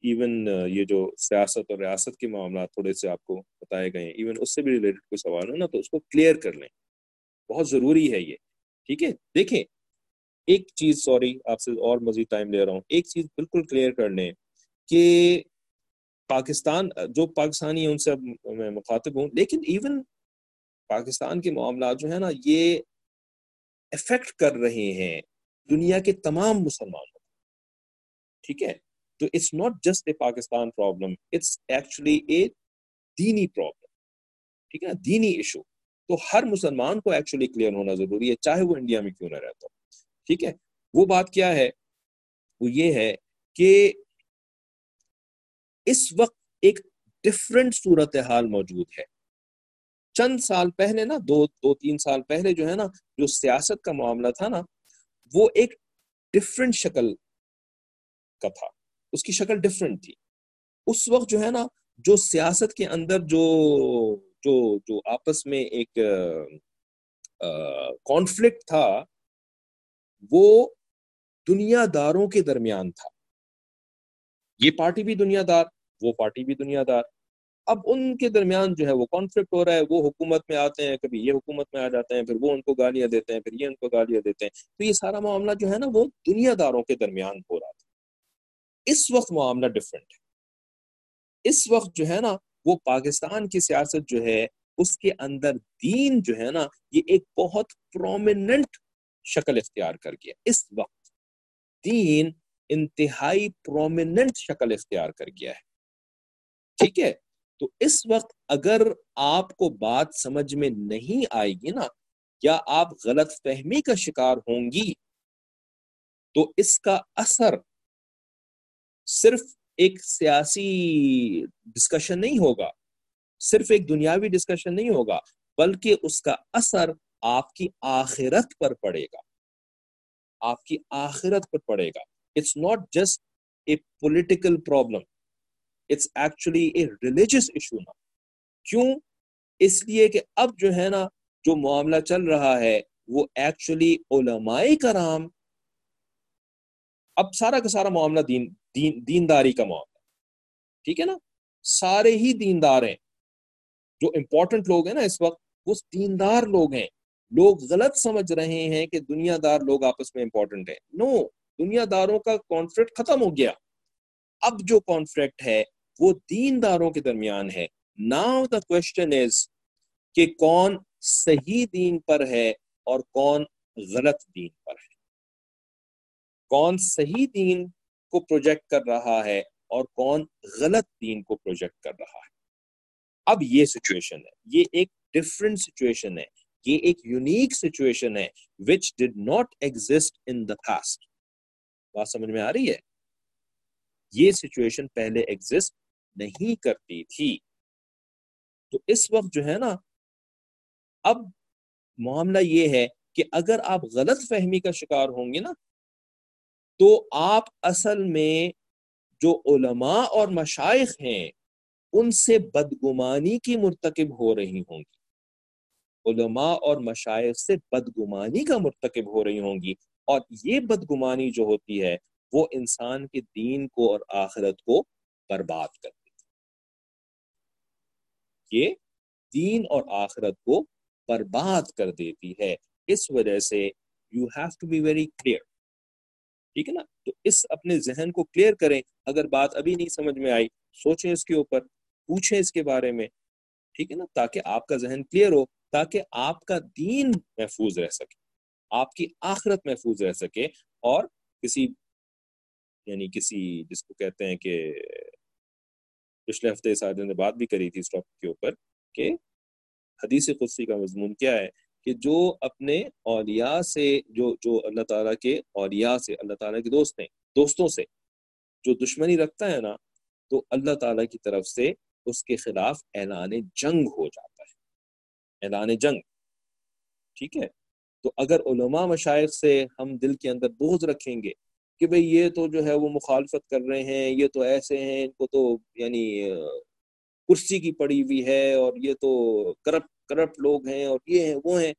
ایون یہ جو سیاست اور ریاست کے معاملات تھوڑے سے آپ کو بتائے گئے ہیں۔ ایون اس سے بھی ریلیٹڈ کوئی سوال ہو نا تو اس کو کلیئر کر لیں۔ بہت ضروری ہے یہ۔ ٹھیک ہے؟ دیکھیں ایک چیز، سوری، آپ سے اور مزید ٹائم لے رہا ہوں۔ ایک چیز بالکل کلیئر کر لیں کہ پاکستان، جو پاکستانی ہیں، ان سے میں مخاطب ہوں، لیکن ایون پاکستان کے معاملات جو ہے نا، یہ افیکٹ کر رہے ہیں دنیا کے تمام مسلمانوں ٹھیک ہے؟ تو it's not just a Pakistan problem it's actually a دینی پرابلم ٹھیک ہے نا؟ دینی ایشو تو ہر مسلمان کو ایکچولی کلیئر ہونا ضروری ہے، چاہے وہ انڈیا میں کیوں نہ رہتا ٹھیک ہے؟ وہ بات کیا ہے؟ وہ یہ ہے کہ اس وقت ایک ڈفرنٹ صورتحال موجود ہے۔ چند سال پہلے نا، دو دو، تین سال پہلے جو ہے نا، جو سیاست کا معاملہ تھا نا، وہ ایک ڈفرنٹ شکل کا تھا۔ اس کی شکل ڈفرنٹ تھی۔ اس وقت جو ہے نا، جو سیاست کے اندر جو جو جو آپس میں ایک کانفلکٹ تھا وہ دنیا داروں کے درمیان تھا۔ یہ پارٹی بھی دنیا دار، وہ پارٹی بھی دنیا دار۔ اب ان کے درمیان جو ہے وہ کانفلکٹ ہو رہا ہے، وہ حکومت میں آتے ہیں، کبھی یہ حکومت میں آ جاتے ہیں، پھر وہ ان کو گالیاں دیتے ہیں، پھر یہ ان کو گالیاں دیتے ہیں۔ تو یہ سارا معاملہ جو ہے نا، وہ دنیا داروں کے درمیان ہو رہا تھا۔ اس وقت معاملہ ڈفرینٹ ہے۔ اس وقت جو ہے نا، وہ پاکستان کی سیاست جو ہے، اس کے اندر دین جو ہے نا، یہ ایک بہت پرومیننٹ شکل اختیار کر گیا۔ اس وقت دین انتہائی پرومیننٹ شکل اختیار کر گیا ہے۔ ٹھیک ہے؟ تو اس وقت اگر آپ کو بات سمجھ میں نہیں آئے گی نا، یا آپ غلط فہمی کا شکار ہوں گی، تو اس کا اثر صرف ایک سیاسی ڈسکشن نہیں ہوگا۔ صرف ایک دنیاوی ڈسکشن نہیں ہوگا، بلکہ اس کا اثر آپ کی آخرت پر پڑے گا۔ آپ کی آخرت پر پڑے گا۔ It's not just a political problem it's actually a religious issue نا کیوں؟ اس لیے کہ اب جو ہے نا، جو معاملہ چل رہا ہے، وہ ایکچولی علماء کرام، اب سارا کا سارا معاملہ دین دین، دینداری کا معاملہ ٹھیک ہے نا؟ سارے ہی دیندار ہیں۔ جو امپورٹنٹ لوگ ہیں نا اس وقت، وہ دیندار لوگ ہیں۔ لوگ غلط سمجھ رہے ہیں کہ دنیا دار لوگ آپس میں امپورٹنٹ ہیں۔ نو دنیا داروں کا کانفلکٹ ختم ہو گیا۔ اب جو کانفلکٹ ہے، وہ دینداروں کے درمیان ہے۔ ناؤ دا کوشچن از کہ کون صحیح دین پر ہے اور کون غلط دین پر ہے۔ کون صحیح دین کو پروجیکٹ کر رہا ہے اور کون غلط دین کو پروجیکٹ کر رہا ہے۔ اب یہ سچویشن ہے۔ یہ ایک ڈفرنٹ سچویشن ہے۔ یہ ایک یونیک سچویشن ہے which did not exist in the past بات سمجھ میں آ رہی ہے؟ یہ سچویشن پہلے ایگزٹ نہیں کرتی تھی۔ تو اس وقت جو ہے نا، اب معاملہ یہ ہے کہ اگر آپ غلط فہمی کا شکار ہوں گے نا، تو آپ اصل میں جو علماء اور مشائق ہیں، ان سے بدگمانی کی مرتکب ہو رہی ہوں گی۔ علماء اور مشائق سے بدگمانی کا مرتکب ہو رہی ہوں گی۔ اور یہ بدگمانی جو ہوتی ہے، وہ انسان کے دین کو اور آخرت کو برباد کر دیتی یہ دین اور آخرت کو برباد کر دیتی ہے۔ اس وجہ سے you have to be very clear ٹھیک ہے نا؟ تو اس اپنے ذہن کو کلیئر کریں۔ اگر بات ابھی نہیں سمجھ میں آئی، سوچیں اس کے اوپر، پوچھیں اس کے بارے میں۔ ٹھیک ہے نا؟ تاکہ آپ کا ذہن کلیئر ہو۔ تاکہ آپ کا دین محفوظ رہ سکے، آپ کی آخرت محفوظ رہ سکے اور کسی یعنی کسی جس کو کہتے ہیں کہ پچھلے ہفتے سارے نے بات بھی کری تھی اس ٹاپک کے اوپر کہ حدیث قدسی کا مضمون کیا ہے کہ جو اپنے اولیاء سے، جو جو اللہ تعالیٰ کے اولیاء سے، اللہ تعالیٰ کے دوست ہیں، دوستوں سے جو دشمنی رکھتا ہے نا، تو اللہ تعالیٰ کی طرف سے اس کے خلاف اعلان جنگ ہو جاتا ہے۔ اعلان جنگ۔ ٹھیک ہے؟ تو اگر علماء مشائق سے ہم دل کے اندر بغض رکھیں گے کہ بھئی یہ تو جو ہے وہ مخالفت کر رہے ہیں، یہ تو ایسے ہیں، ان کو تو یعنی کرسی کی پڑی ہوئی ہے اور یہ تو کرپٹ کرپٹ لوگ ہیں اور یہ ہیں، وہ ہیں۔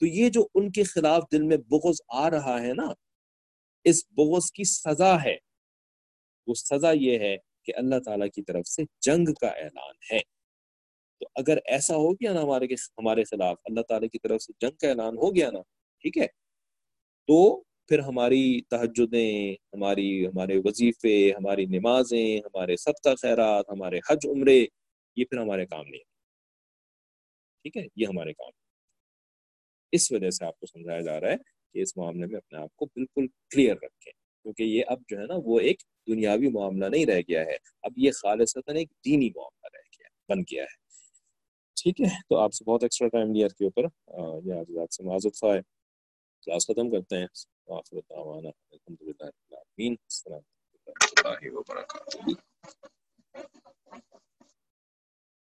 تو یہ جو ان کے خلاف دل میں بغض آ رہا ہے نا، اس بغض کی سزا ہے۔ وہ سزا یہ ہے کہ اللہ تعالیٰ کی طرف سے جنگ کا اعلان ہے۔ تو اگر ایسا ہو گیا نا ہمارے ہمارے خلاف، اللہ تعالیٰ کی طرف سے جنگ کا اعلان ہو گیا نا، ٹھیک ہے؟ تو پھر ہماری تہجدیں، ہماری، ہمارے وظیفے، ہماری نمازیں، ہمارے صدقہ خیرات، ہمارے حج عمرے، یہ پھر ہمارے کام نہیں ٹھیک ہے؟ یہ ہمارے کام اس وجہ سے آپ کو سمجھایا جا رہا ہے کہ اس معاملے میں اپنے آپ کو بالکل کلیئر رکھیں۔ کیونکہ یہ اب جو ہے نا، وہ ایک دنیاوی معاملہ نہیں رہ گیا ہے۔ اب یہ خالصتاً ایک دینی معاملہ رہ گیا، بن گیا ہے۔ ٹھیک ہے، تو آپ سے بہت ایکسٹرا ٹائم لیا کے اوپر۔ یہ آج سے معذرت خواہ کلاس ختم کرتے ہیں۔ الحمد للہ السلام وبرکاتہ۔